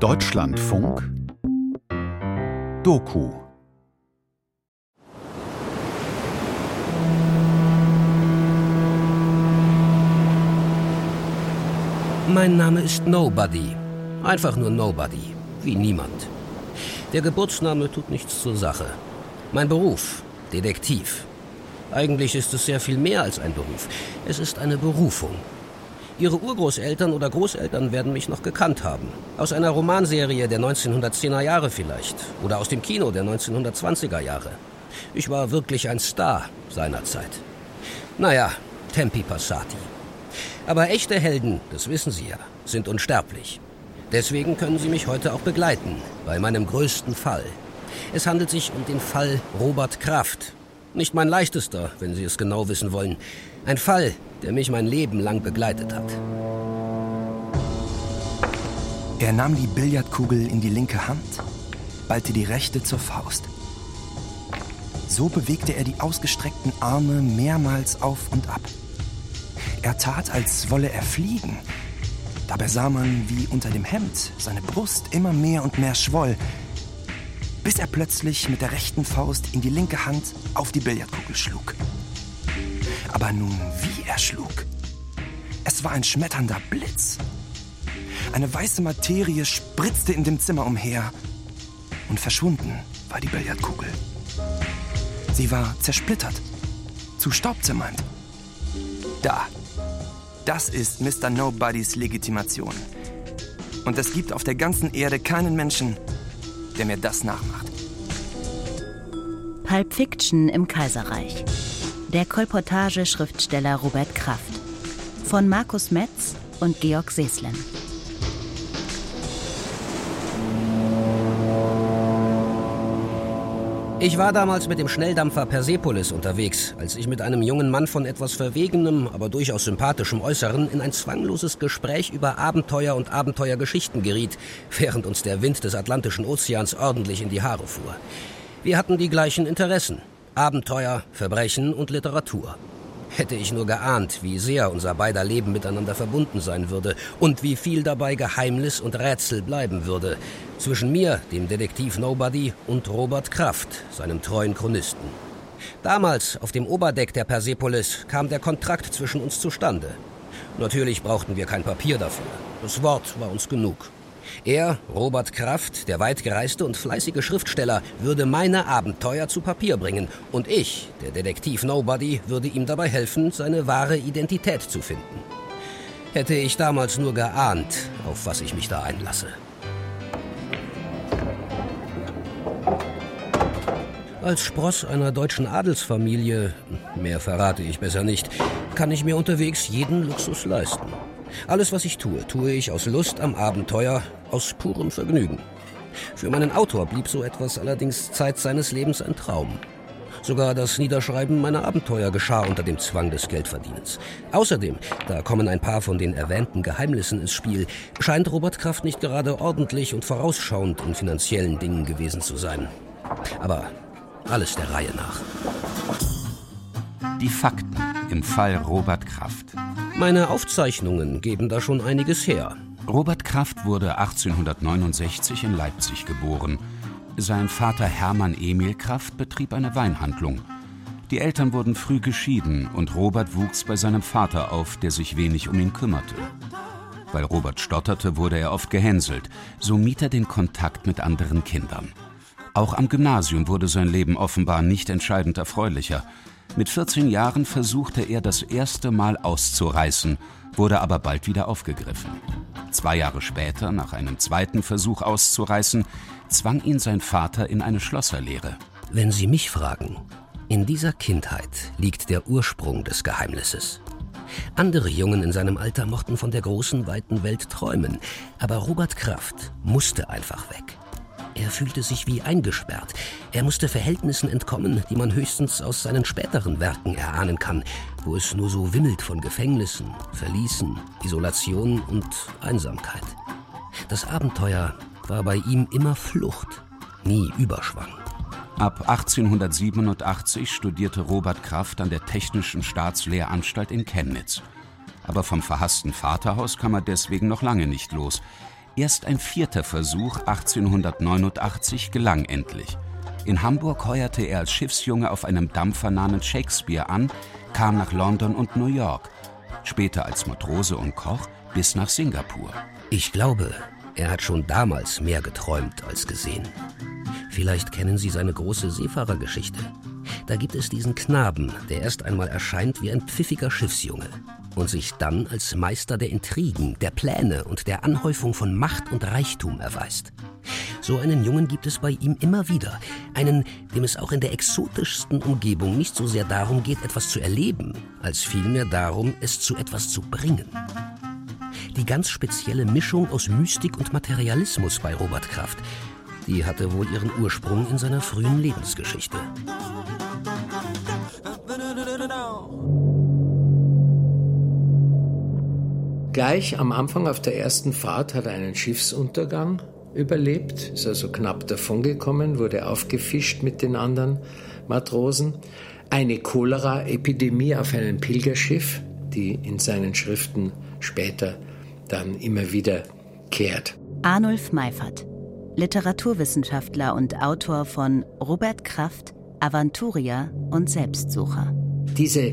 Deutschlandfunk Doku Mein Name ist Nobody. Einfach nur Nobody. Wie niemand. Der Geburtsname tut nichts zur Sache. Mein Beruf, Detektiv. Eigentlich ist es sehr viel mehr als ein Beruf. Es ist eine Berufung. Ihre Urgroßeltern oder Großeltern werden mich noch gekannt haben. Aus einer Romanserie der 1910er Jahre vielleicht. Oder aus dem Kino der 1920er Jahre. Ich war wirklich ein Star seinerzeit. Naja, Tempi Passati. Aber echte Helden, das wissen Sie ja, sind unsterblich. Deswegen können Sie mich heute auch begleiten, bei meinem größten Fall. Es handelt sich um den Fall Robert Kraft. Nicht mein leichtester, wenn Sie es genau wissen wollen. Ein Fall, der mich mein Leben lang begleitet hat. Er nahm die Billardkugel in die linke Hand, ballte die rechte zur Faust. So bewegte er die ausgestreckten Arme mehrmals auf und ab. Er tat, als wolle er fliegen. Dabei sah man, wie unter dem Hemd seine Brust immer mehr und mehr schwoll, bis er plötzlich mit der rechten Faust in die linke Hand auf die Billardkugel schlug. Aber nun, wie er schlug. Es war ein schmetternder Blitz. Eine weiße Materie spritzte in dem Zimmer umher und verschwunden war die Billardkugel. Sie war zersplittert, zu Staub zermalmt. Da, das ist Mr. Nobodys Legitimation. Und es gibt auf der ganzen Erde keinen Menschen, der mir das nachmacht. Pulp Fiction im Kaiserreich. Der Kolportage-Schriftsteller Robert Kraft. Von Markus Metz und Georg Seeslen. Ich war damals mit dem Schnelldampfer Persepolis unterwegs, als ich mit einem jungen Mann von etwas verwegenem, aber durchaus sympathischem Äußeren in ein zwangloses Gespräch über Abenteuer und Abenteuergeschichten geriet, während uns der Wind des Atlantischen Ozeans ordentlich in die Haare fuhr. Wir hatten die gleichen Interessen. Abenteuer, Verbrechen und Literatur. Hätte ich nur geahnt, wie sehr unser beider Leben miteinander verbunden sein würde und wie viel dabei Geheimnis und Rätsel bleiben würde. Zwischen mir, dem Detektiv Nobody, und Robert Kraft, seinem treuen Chronisten. Damals, auf dem Oberdeck der Persepolis, kam der Kontrakt zwischen uns zustande. Natürlich brauchten wir kein Papier dafür. Das Wort war uns genug. Er, Robert Kraft, der weitgereiste und fleißige Schriftsteller, würde meine Abenteuer zu Papier bringen und ich, der Detektiv Nobody, würde ihm dabei helfen, seine wahre Identität zu finden. Hätte ich damals nur geahnt, auf was ich mich da einlasse. Als Spross einer deutschen Adelsfamilie, mehr verrate ich besser nicht, kann ich mir unterwegs jeden Luxus leisten. Alles, was ich tue, tue ich aus Lust am Abenteuer, aus purem Vergnügen. Für meinen Autor blieb so etwas allerdings Zeit seines Lebens ein Traum. Sogar das Niederschreiben meiner Abenteuer geschah unter dem Zwang des Geldverdienens. Außerdem, da kommen ein paar von den erwähnten Geheimnissen ins Spiel, scheint Robert Kraft nicht gerade ordentlich und vorausschauend in finanziellen Dingen gewesen zu sein. Aber alles der Reihe nach. Die Fakten im Fall Robert Kraft. Meine Aufzeichnungen geben da schon einiges her. Robert Kraft wurde 1869 in Leipzig geboren. Sein Vater Hermann Emil Kraft betrieb eine Weinhandlung. Die Eltern wurden früh geschieden und Robert wuchs bei seinem Vater auf, der sich wenig um ihn kümmerte. Weil Robert stotterte, wurde er oft gehänselt. So mied er den Kontakt mit anderen Kindern. Auch am Gymnasium wurde sein Leben offenbar nicht entscheidend erfreulicher. Mit 14 Jahren versuchte er das erste Mal auszureißen, wurde aber bald wieder aufgegriffen. Zwei Jahre später, nach einem zweiten Versuch auszureißen, zwang ihn sein Vater in eine Schlosserlehre. Wenn Sie mich fragen, in dieser Kindheit liegt der Ursprung des Geheimnisses. Andere Jungen in seinem Alter mochten von der großen, weiten Welt träumen, aber Robert Kraft musste einfach weg. Er fühlte sich wie eingesperrt. Er musste Verhältnissen entkommen, die man höchstens aus seinen späteren Werken erahnen kann, wo es nur so wimmelt von Gefängnissen, Verließen, Isolation und Einsamkeit. Das Abenteuer war bei ihm immer Flucht, nie Überschwang. Ab 1887 studierte Robert Kraft an der Technischen Staatslehranstalt in Chemnitz. Aber vom verhassten Vaterhaus kam er deswegen noch lange nicht los. Erst ein vierter Versuch 1889 gelang endlich. In Hamburg heuerte er als Schiffsjunge auf einem Dampfer namens Shakespeare an, kam nach London und New York, später als Matrose und Koch bis nach Singapur. Ich glaube, er hat schon damals mehr geträumt als gesehen. Vielleicht kennen Sie seine große Seefahrergeschichte. Da gibt es diesen Knaben, der erst einmal erscheint wie ein pfiffiger Schiffsjunge und sich dann als Meister der Intrigen, der Pläne und der Anhäufung von Macht und Reichtum erweist. So einen Jungen gibt es bei ihm immer wieder, einen, dem es auch in der exotischsten Umgebung nicht so sehr darum geht, etwas zu erleben, als vielmehr darum, es zu etwas zu bringen. Die ganz spezielle Mischung aus Mystik und Materialismus bei Robert Kraft, die hatte wohl ihren Ursprung in seiner frühen Lebensgeschichte. Gleich am Anfang auf der ersten Fahrt hat er einen Schiffsuntergang überlebt, ist also knapp davongekommen, wurde aufgefischt mit den anderen Matrosen. Eine Cholera-Epidemie auf einem Pilgerschiff, die in seinen Schriften später dann immer wieder kehrt. Arnulf Meifert, Literaturwissenschaftler und Autor von Robert Kraft, Avanturier und Selbstsucher. Diese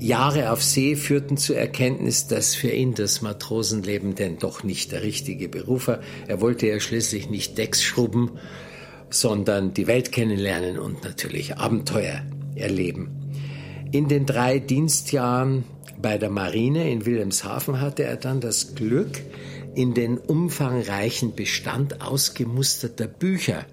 Jahre auf See führten zur Erkenntnis, dass für ihn das Matrosenleben denn doch nicht der richtige Beruf war. Er wollte ja schließlich nicht Decks schrubben, sondern die Welt kennenlernen und natürlich Abenteuer erleben. In den drei Dienstjahren bei der Marine in Wilhelmshaven hatte er dann das Glück, in den umfangreichen Bestand ausgemusterter Bücher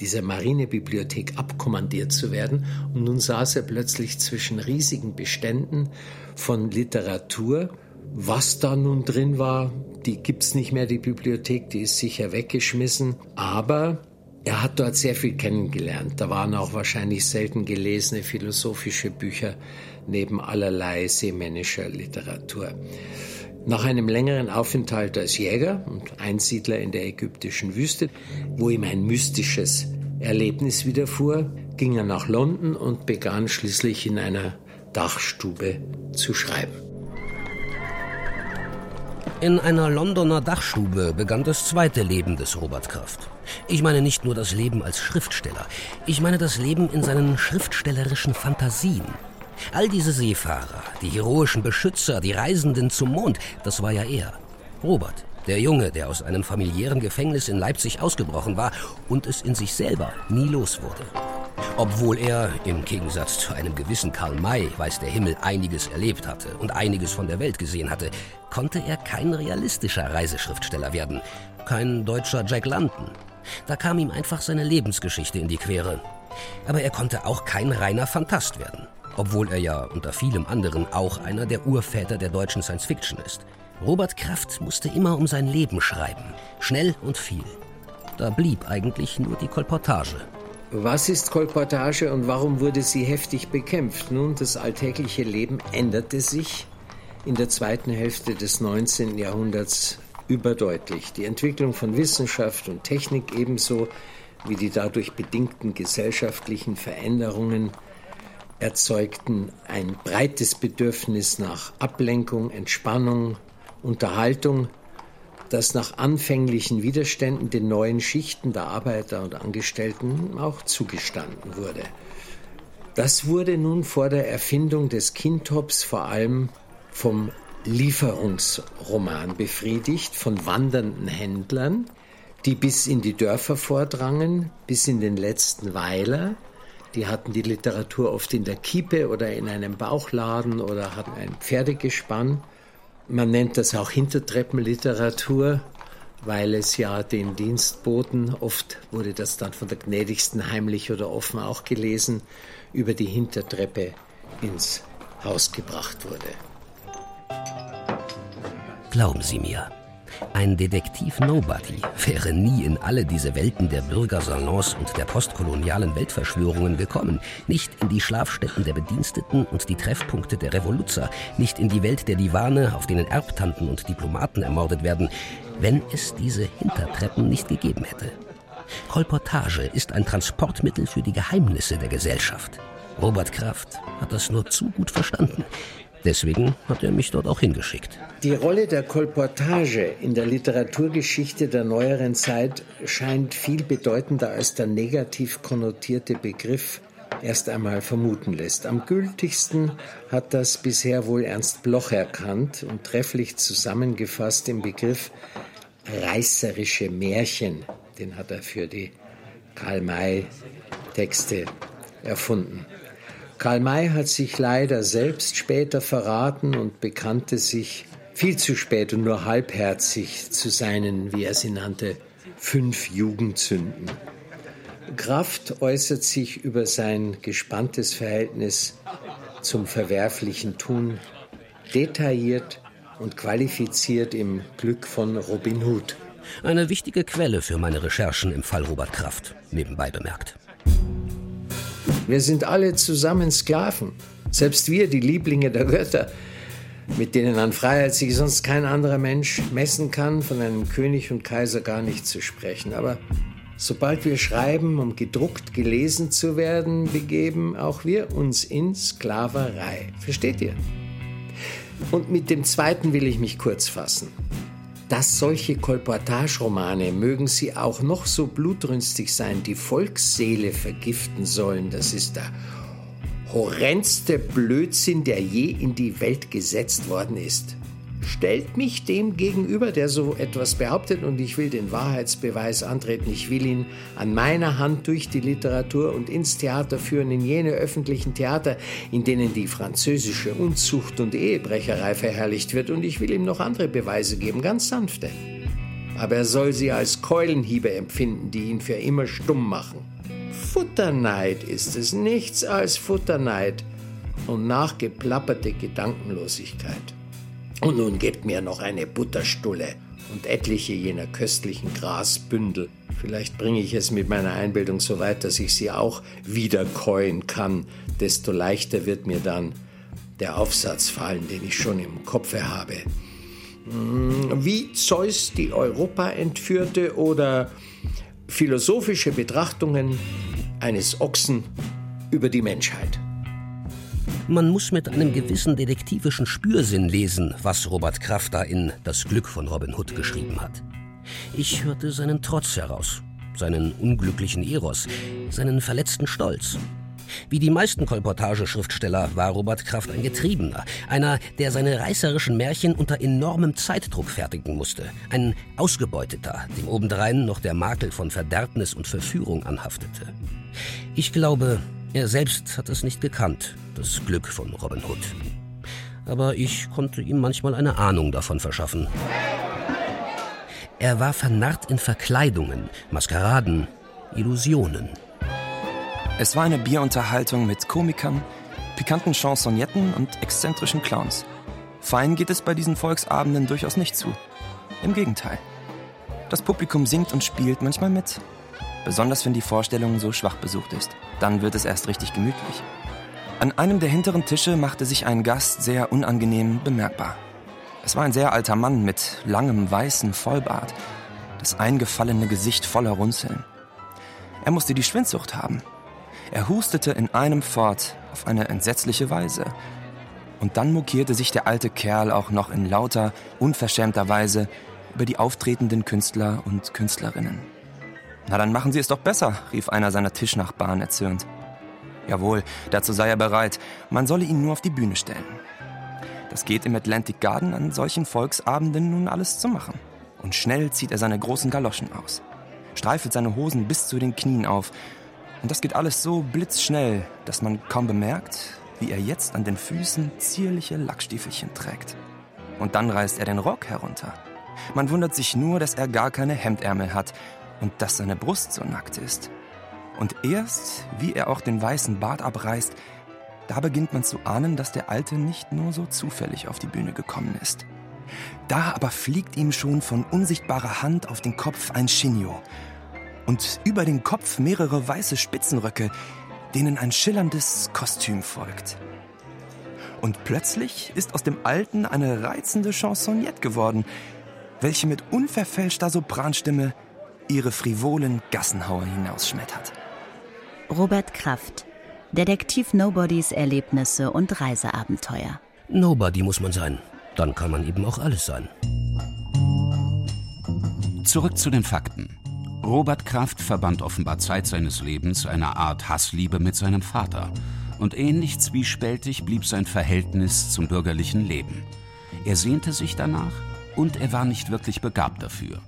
dieser Marinebibliothek abkommandiert zu werden. Und nun saß er plötzlich zwischen riesigen Beständen von Literatur. Was da nun drin war, die gibt's nicht mehr, die Bibliothek, die ist sicher weggeschmissen. Aber er hat dort sehr viel kennengelernt. Da waren auch wahrscheinlich selten gelesene philosophische Bücher neben allerlei seemännischer Literatur. Nach einem längeren Aufenthalt als Jäger und Einsiedler in der ägyptischen Wüste, wo ihm ein mystisches Erlebnis widerfuhr, ging er nach London und begann schließlich in einer Dachstube zu schreiben. In einer Londoner Dachstube begann das zweite Leben des Robert Kraft. Ich meine nicht nur das Leben als Schriftsteller, ich meine das Leben in seinen schriftstellerischen Fantasien. All diese Seefahrer, die heroischen Beschützer, die Reisenden zum Mond, das war ja er. Robert, der Junge, der aus einem familiären Gefängnis in Leipzig ausgebrochen war und es in sich selber nie los wurde. Obwohl er, im Gegensatz zu einem gewissen Karl May, weiß der Himmel, einiges erlebt hatte und einiges von der Welt gesehen hatte, konnte er kein realistischer Reiseschriftsteller werden, kein deutscher Jack London. Da kam ihm einfach seine Lebensgeschichte in die Quere. Aber er konnte auch kein reiner Fantast werden obwohl er ja unter vielem anderen auch einer der Urväter der deutschen Science Fiction ist. Robert Kraft musste immer um sein Leben schreiben, schnell und viel. Da blieb eigentlich nur die Kolportage. Was ist Kolportage und warum wurde sie heftig bekämpft? Nun, das alltägliche Leben änderte sich in der zweiten Hälfte des 19. Jahrhunderts überdeutlich. Die Entwicklung von Wissenschaft und Technik ebenso wie die dadurch bedingten gesellschaftlichen Veränderungen erzeugten ein breites Bedürfnis nach Ablenkung, Entspannung, Unterhaltung, das nach anfänglichen Widerständen den neuen Schichten der Arbeiter und Angestellten auch zugestanden wurde. Das wurde nun vor der Erfindung des Kintops vor allem vom Lieferungsroman befriedigt, von wandernden Händlern, die bis in die Dörfer vordrangen, bis in den letzten Weiler, die hatten die Literatur oft in der Kiepe oder in einem Bauchladen oder hatten ein Pferdegespann. Man nennt das auch Hintertreppenliteratur, weil es ja den Dienstboten, oft wurde das dann von der Gnädigsten heimlich oder offen auch gelesen, über die Hintertreppe ins Haus gebracht wurde. Glauben Sie mir, ein Detektiv Nobody wäre nie in alle diese Welten der Bürgersalons und der postkolonialen Weltverschwörungen gekommen, nicht in die Schlafstätten der Bediensteten und die Treffpunkte der Revoluzer, nicht in die Welt der Divane, auf denen Erbtanten und Diplomaten ermordet werden, wenn es diese Hintertreppen nicht gegeben hätte. Kolportage ist ein Transportmittel für die Geheimnisse der Gesellschaft. Robert Kraft hat das nur zu gut verstanden. Deswegen hat er mich dort auch hingeschickt. Die Rolle der Kolportage in der Literaturgeschichte der neueren Zeit scheint viel bedeutender als der negativ konnotierte Begriff erst einmal vermuten lässt. Am gültigsten hat das bisher wohl Ernst Bloch erkannt und trefflich zusammengefasst im Begriff reißerische Märchen. Den hat er für die Karl-May-Texte erfunden. Karl May hat sich leider selbst später verraten und bekannte sich viel zu spät und nur halbherzig zu seinen, wie er sie nannte, fünf Jugendsünden. Kraft äußert sich über sein gespanntes Verhältnis zum verwerflichen Tun detailliert und qualifiziert im Glück von Robin Hood. Eine wichtige Quelle für meine Recherchen im Fall Robert Kraft, nebenbei bemerkt. Wir sind alle zusammen Sklaven. Selbst wir, die Lieblinge der Götter, mit denen an Freiheit sich sonst kein anderer Mensch messen kann, von einem König und Kaiser gar nicht zu sprechen. Aber sobald wir schreiben, um gedruckt gelesen zu werden, begeben auch wir uns in Sklaverei. Versteht ihr? Und mit dem zweiten will ich mich kurz fassen dass solche Kolportageromane, mögen sie auch noch so blutrünstig sein, die Volksseele vergiften sollen, das ist der horrendste Blödsinn, der je in die Welt gesetzt worden ist stellt mich dem gegenüber, der so etwas behauptet, und ich will den Wahrheitsbeweis antreten. Ich will ihn an meiner Hand durch die Literatur und ins Theater führen, in jene öffentlichen Theater, in denen die französische Unzucht und Ehebrecherei verherrlicht wird. Und ich will ihm noch andere Beweise geben, ganz sanfte. Aber er soll sie als Keulenhiebe empfinden, die ihn für immer stumm machen. Futterneid ist es, nichts als Futterneid und nachgeplapperte Gedankenlosigkeit. Und nun gebt mir noch eine Butterstulle und etliche jener köstlichen Grasbündel. Vielleicht bringe ich es mit meiner Einbildung so weit, dass ich sie auch wiederkäuen kann. Desto leichter wird mir dann der Aufsatz fallen, den ich schon im Kopfe habe. Hm, wie Zeus die Europa entführte oder philosophische Betrachtungen eines Ochsen über die Menschheit. Man muss mit einem gewissen detektivischen Spürsinn lesen, was Robert Kraft da in Das Glück von Robin Hood geschrieben hat. Ich hörte seinen Trotz heraus, seinen unglücklichen Eros, seinen verletzten Stolz. Wie die meisten Kolportageschriftsteller war Robert Kraft ein Getriebener, einer, der seine reißerischen Märchen unter enormem Zeitdruck fertigen musste, ein Ausgebeuteter, dem obendrein noch der Makel von Verderbnis und Verführung anhaftete. Ich glaube, er selbst hat es nicht gekannt, das Glück von Robin Hood. Aber ich konnte ihm manchmal eine Ahnung davon verschaffen. Er war vernarrt in Verkleidungen, Maskeraden, Illusionen. Es war eine Bierunterhaltung mit Komikern, pikanten Chansonnetten und exzentrischen Clowns. Fein geht es bei diesen Volksabenden durchaus nicht zu. Im Gegenteil. Das Publikum singt und spielt manchmal mit, Besonders wenn die Vorstellung so schwach besucht ist. Dann wird es erst richtig gemütlich. An einem der hinteren Tische machte sich ein Gast sehr unangenehm bemerkbar. Es war ein sehr alter Mann mit langem weißen Vollbart, das eingefallene Gesicht voller Runzeln. Er musste die Schwindsucht haben. Er hustete in einem fort auf eine entsetzliche Weise. Und dann mokierte sich der alte Kerl auch noch in lauter, unverschämter Weise über die auftretenden Künstler und Künstlerinnen. Na dann machen Sie es doch besser, rief einer seiner Tischnachbarn erzürnt. Jawohl, dazu sei er bereit, man solle ihn nur auf die Bühne stellen. Das geht im Atlantic Garden an solchen Volksabenden nun alles zu machen. Und schnell zieht er seine großen Galoschen aus, streifelt seine Hosen bis zu den Knien auf. Und das geht alles so blitzschnell, dass man kaum bemerkt, wie er jetzt an den Füßen zierliche Lackstiefelchen trägt. Und dann reißt er den Rock herunter. Man wundert sich nur, dass er gar keine Hemdärmel hat und dass seine Brust so nackt ist. Und erst, wie er auch den weißen Bart abreißt, da beginnt man zu ahnen, dass der Alte nicht nur so zufällig auf die Bühne gekommen ist. Da aber fliegt ihm schon von unsichtbarer Hand auf den Kopf ein Chinio und über den Kopf mehrere weiße Spitzenröcke, denen ein schillerndes Kostüm folgt. Und plötzlich ist aus dem Alten eine reizende Chansonnette geworden, welche mit unverfälschter Sopranstimme ihre frivolen Gassenhauer hinausschmettert. Robert Kraft, Detektiv Nobodies Erlebnisse und Reiseabenteuer. Nobody muss man sein. Dann kann man eben auch alles sein. Zurück zu den Fakten. Robert Kraft verband offenbar Zeit seines Lebens eine Art Hassliebe mit seinem Vater. Und ähnlich zwiespältig blieb sein Verhältnis zum bürgerlichen Leben. Er sehnte sich danach und er war nicht wirklich begabt dafür.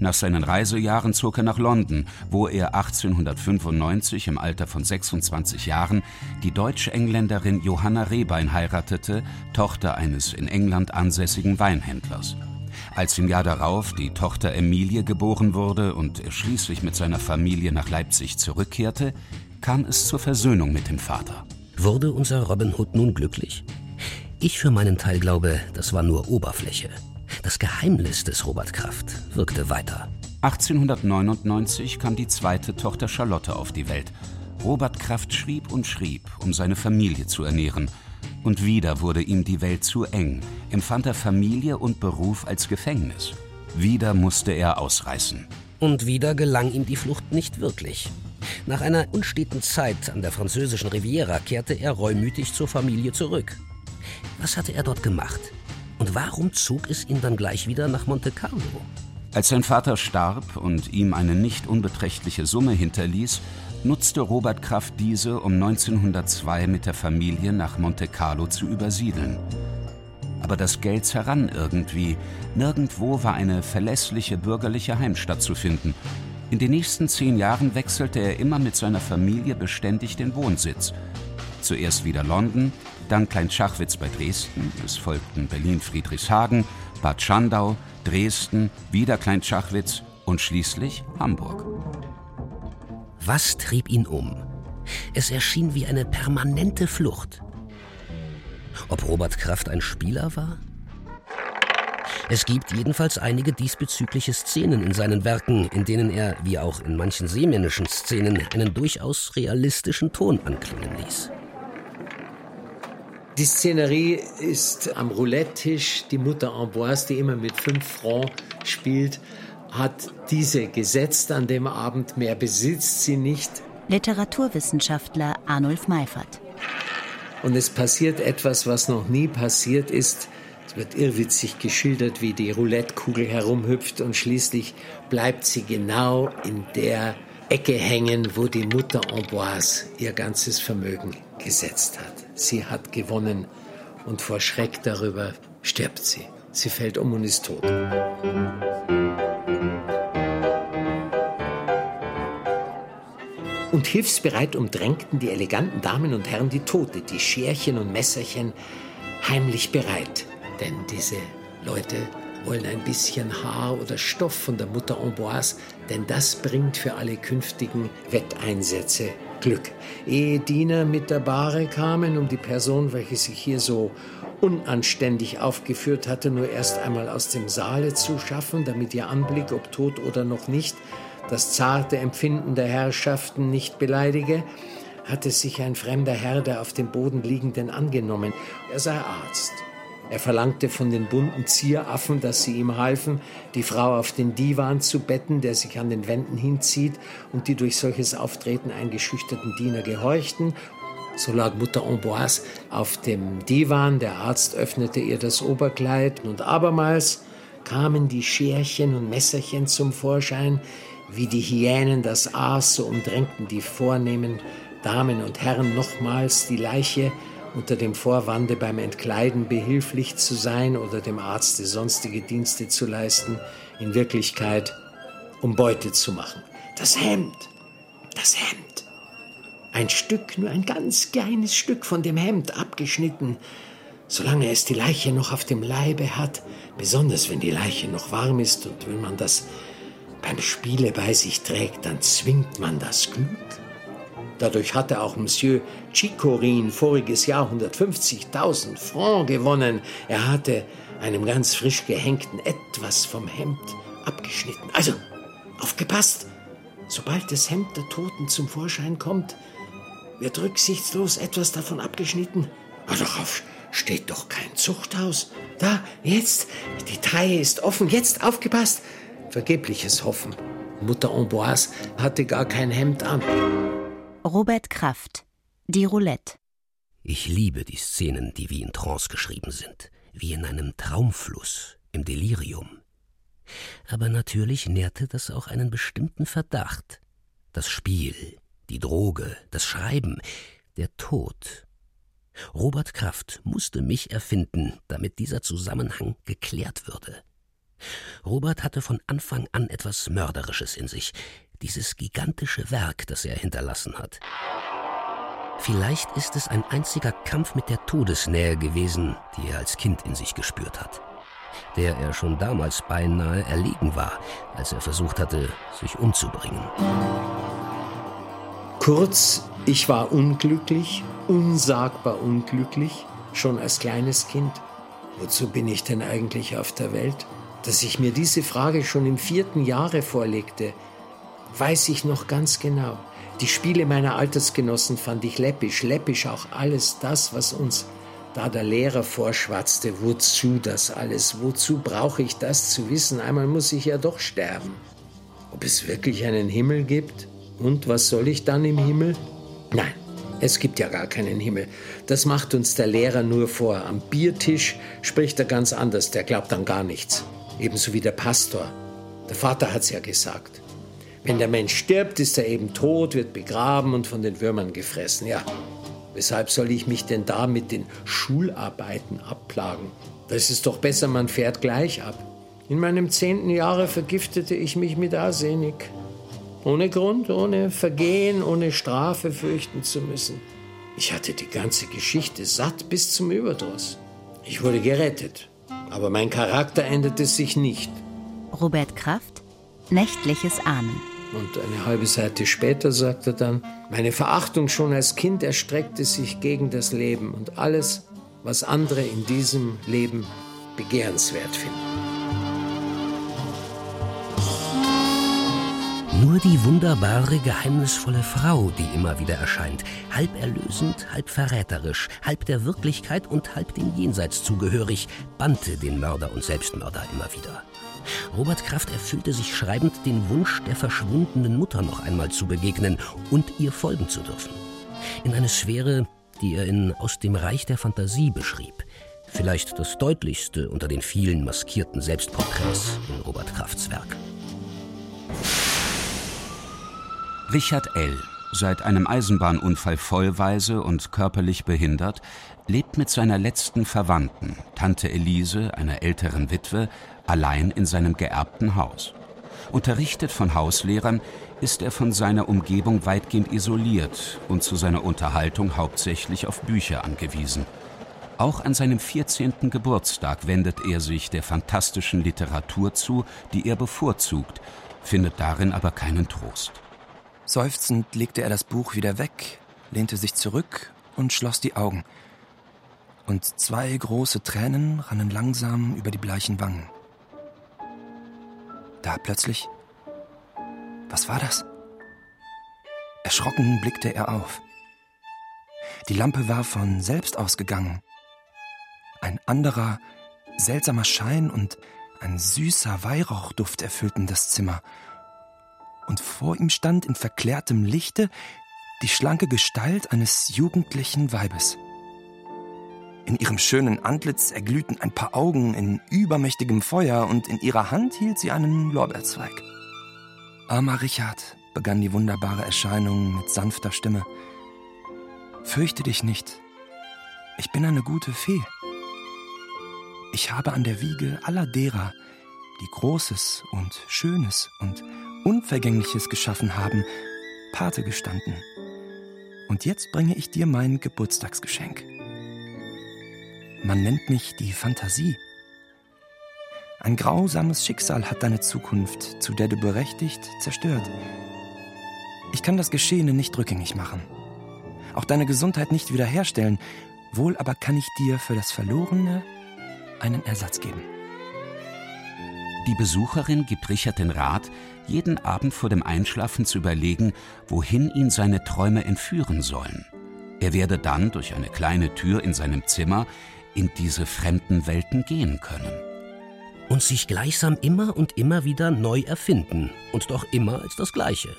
Nach seinen Reisejahren zog er nach London, wo er 1895 im Alter von 26 Jahren die deutsche Engländerin Johanna Rehbein heiratete, Tochter eines in England ansässigen Weinhändlers. Als im Jahr darauf die Tochter Emilie geboren wurde und er schließlich mit seiner Familie nach Leipzig zurückkehrte, kam es zur Versöhnung mit dem Vater. Wurde unser Robin Hood nun glücklich? Ich für meinen Teil glaube, das war nur Oberfläche. Das Geheimnis des Robert Kraft wirkte weiter. 1899 kam die zweite Tochter Charlotte auf die Welt. Robert Kraft schrieb und schrieb, um seine Familie zu ernähren. Und wieder wurde ihm die Welt zu eng, empfand er Familie und Beruf als Gefängnis. Wieder musste er ausreißen. Und wieder gelang ihm die Flucht nicht wirklich. Nach einer unsteten Zeit an der französischen Riviera kehrte er reumütig zur Familie zurück. Was hatte er dort gemacht? Und warum zog es ihn dann gleich wieder nach Monte Carlo? Als sein Vater starb und ihm eine nicht unbeträchtliche Summe hinterließ, nutzte Robert Kraft diese, um 1902 mit der Familie nach Monte Carlo zu übersiedeln. Aber das Geld zerrann irgendwie. Nirgendwo war eine verlässliche bürgerliche Heimstatt zu finden. In den nächsten zehn Jahren wechselte er immer mit seiner Familie beständig den Wohnsitz. Zuerst wieder London, dann Klein-Schachwitz bei Dresden, es folgten Berlin-Friedrichshagen, Bad Schandau, Dresden, wieder Klein-Schachwitz und schließlich Hamburg. Was trieb ihn um? Es erschien wie eine permanente Flucht. Ob Robert Kraft ein Spieler war? Es gibt jedenfalls einige diesbezügliche Szenen in seinen Werken, in denen er, wie auch in manchen seemännischen Szenen, einen durchaus realistischen Ton anklingen ließ. Die Szenerie ist am Roulette-Tisch. Die Mutter Amboise, die immer mit fünf Francs spielt, hat diese gesetzt an dem Abend. Mehr besitzt sie nicht. Literaturwissenschaftler Arnulf Meifert. Und es passiert etwas, was noch nie passiert ist. Es wird irrwitzig geschildert, wie die Roulettekugel herumhüpft und schließlich bleibt sie genau in der Ecke hängen, wo die Mutter Amboise ihr ganzes Vermögen gesetzt hat. Sie hat gewonnen und vor Schreck darüber stirbt sie. Sie fällt um und ist tot. Und hilfsbereit umdrängten die eleganten Damen und Herren die Tote, die Scherchen und Messerchen heimlich bereit. Denn diese Leute wollen ein bisschen Haar oder Stoff von der Mutter Amboise, denn das bringt für alle künftigen Wetteinsätze Glück. Ehe Diener mit der Bahre kamen, um die Person, welche sich hier so unanständig aufgeführt hatte, nur erst einmal aus dem Saale zu schaffen, damit ihr Anblick, ob tot oder noch nicht, das zarte Empfinden der Herrschaften nicht beleidige, hatte sich ein fremder Herr der auf dem Boden liegenden angenommen. Er sei Arzt er verlangte von den bunten Zieraffen, dass sie ihm halfen, die Frau auf den Divan zu betten, der sich an den Wänden hinzieht und die durch solches Auftreten eingeschüchterten Diener gehorchten. So lag Mutter Amboise auf dem Divan, der Arzt öffnete ihr das Oberkleid und abermals kamen die Scherchen und Messerchen zum Vorschein, wie die Hyänen das Aas, so umdrängten die vornehmen Damen und Herren nochmals die Leiche, unter dem Vorwande beim Entkleiden behilflich zu sein oder dem Arzte sonstige Dienste zu leisten, in Wirklichkeit um Beute zu machen. Das Hemd, das Hemd. Ein Stück, nur ein ganz kleines Stück von dem Hemd abgeschnitten, solange es die Leiche noch auf dem Leibe hat, besonders wenn die Leiche noch warm ist und wenn man das beim Spiele bei sich trägt, dann zwingt man das Glück. Dadurch hatte auch Monsieur Chicorin voriges Jahr 150.000 Francs gewonnen. Er hatte einem ganz frisch gehängten etwas vom Hemd abgeschnitten. Also, aufgepasst! Sobald das Hemd der Toten zum Vorschein kommt, wird rücksichtslos etwas davon abgeschnitten. Aber darauf steht doch kein Zuchthaus. Da, jetzt, die Taille ist offen, jetzt aufgepasst. Vergebliches Hoffen. Mutter Amboise hatte gar kein Hemd an. Robert Kraft Die Roulette Ich liebe die Szenen, die wie in Trance geschrieben sind, wie in einem Traumfluss, im Delirium. Aber natürlich nährte das auch einen bestimmten Verdacht. Das Spiel, die Droge, das Schreiben, der Tod. Robert Kraft musste mich erfinden, damit dieser Zusammenhang geklärt würde. Robert hatte von Anfang an etwas Mörderisches in sich, dieses gigantische Werk, das er hinterlassen hat. Vielleicht ist es ein einziger Kampf mit der Todesnähe gewesen, die er als Kind in sich gespürt hat, der er schon damals beinahe erlegen war, als er versucht hatte, sich umzubringen. Kurz, ich war unglücklich, unsagbar unglücklich, schon als kleines Kind. Wozu bin ich denn eigentlich auf der Welt? Dass ich mir diese Frage schon im vierten Jahre vorlegte, weiß ich noch ganz genau. Die Spiele meiner Altersgenossen fand ich läppisch, läppisch auch alles das, was uns da der Lehrer vorschwatzte. Wozu das alles? Wozu brauche ich das zu wissen? Einmal muss ich ja doch sterben. Ob es wirklich einen Himmel gibt? Und was soll ich dann im Himmel? Nein, es gibt ja gar keinen Himmel. Das macht uns der Lehrer nur vor. Am Biertisch spricht er ganz anders, der glaubt an gar nichts. Ebenso wie der Pastor. Der Vater hat's ja gesagt. Wenn der Mensch stirbt, ist er eben tot, wird begraben und von den Würmern gefressen. Ja, weshalb soll ich mich denn da mit den Schularbeiten abplagen? Das ist doch besser, man fährt gleich ab. In meinem zehnten Jahre vergiftete ich mich mit Arsenik. Ohne Grund, ohne Vergehen, ohne Strafe fürchten zu müssen. Ich hatte die ganze Geschichte satt bis zum Überdruss. Ich wurde gerettet, aber mein Charakter änderte sich nicht. Robert Kraft, Nächtliches Ahnen. Und eine halbe Seite später sagt er dann, meine Verachtung schon als Kind erstreckte sich gegen das Leben und alles, was andere in diesem Leben begehrenswert finden. Nur die wunderbare, geheimnisvolle Frau, die immer wieder erscheint, halb erlösend, halb verräterisch, halb der Wirklichkeit und halb dem Jenseits zugehörig, bannte den Mörder und Selbstmörder immer wieder. Robert Kraft erfüllte sich schreibend den Wunsch, der verschwundenen Mutter noch einmal zu begegnen und ihr folgen zu dürfen. In eine Sphäre, die er in Aus dem Reich der Fantasie beschrieb. Vielleicht das deutlichste unter den vielen maskierten Selbstporträts in Robert Krafts Werk. Richard L., seit einem Eisenbahnunfall vollweise und körperlich behindert, lebt mit seiner letzten Verwandten, Tante Elise, einer älteren Witwe, allein in seinem geerbten Haus. Unterrichtet von Hauslehrern ist er von seiner Umgebung weitgehend isoliert und zu seiner Unterhaltung hauptsächlich auf Bücher angewiesen. Auch an seinem 14. Geburtstag wendet er sich der fantastischen Literatur zu, die er bevorzugt, findet darin aber keinen Trost. Seufzend legte er das Buch wieder weg, lehnte sich zurück und schloss die Augen. Und zwei große Tränen rannen langsam über die bleichen Wangen. Da plötzlich. Was war das? Erschrocken blickte er auf. Die Lampe war von selbst ausgegangen. Ein anderer, seltsamer Schein und ein süßer Weihrauchduft erfüllten das Zimmer. Und vor ihm stand in verklärtem Lichte die schlanke Gestalt eines jugendlichen Weibes. In ihrem schönen Antlitz erglühten ein paar Augen in übermächtigem Feuer und in ihrer Hand hielt sie einen Lorbeerzweig. Armer Richard, begann die wunderbare Erscheinung mit sanfter Stimme. Fürchte dich nicht. Ich bin eine gute Fee. Ich habe an der Wiege aller derer, die Großes und Schönes und Unvergängliches geschaffen haben, Pate gestanden. Und jetzt bringe ich dir mein Geburtstagsgeschenk. Man nennt mich die Fantasie. Ein grausames Schicksal hat deine Zukunft, zu der du berechtigt, zerstört. Ich kann das Geschehene nicht rückgängig machen. Auch deine Gesundheit nicht wiederherstellen. Wohl aber kann ich dir für das Verlorene einen Ersatz geben. Die Besucherin gibt Richard den Rat, jeden Abend vor dem Einschlafen zu überlegen, wohin ihn seine Träume entführen sollen. Er werde dann durch eine kleine Tür in seinem Zimmer in diese fremden Welten gehen können. Und sich gleichsam immer und immer wieder neu erfinden und doch immer als das Gleiche.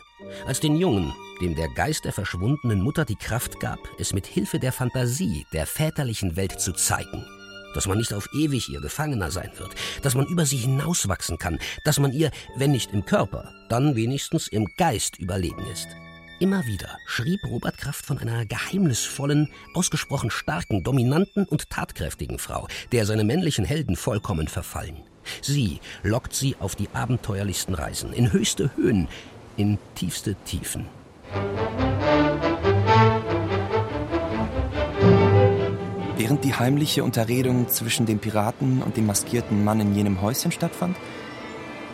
als den Jungen, dem der Geist der verschwundenen Mutter die Kraft gab, es mit Hilfe der Fantasie der väterlichen Welt zu zeigen. Dass man nicht auf ewig ihr Gefangener sein wird, dass man über sie hinauswachsen kann, dass man ihr, wenn nicht im Körper, dann wenigstens im Geist überlegen ist. Immer wieder schrieb Robert Kraft von einer geheimnisvollen, ausgesprochen starken, dominanten und tatkräftigen Frau, der seine männlichen Helden vollkommen verfallen. Sie lockt sie auf die abenteuerlichsten Reisen, in höchste Höhen, in tiefste Tiefen. Während die heimliche Unterredung zwischen dem Piraten und dem maskierten Mann in jenem Häuschen stattfand,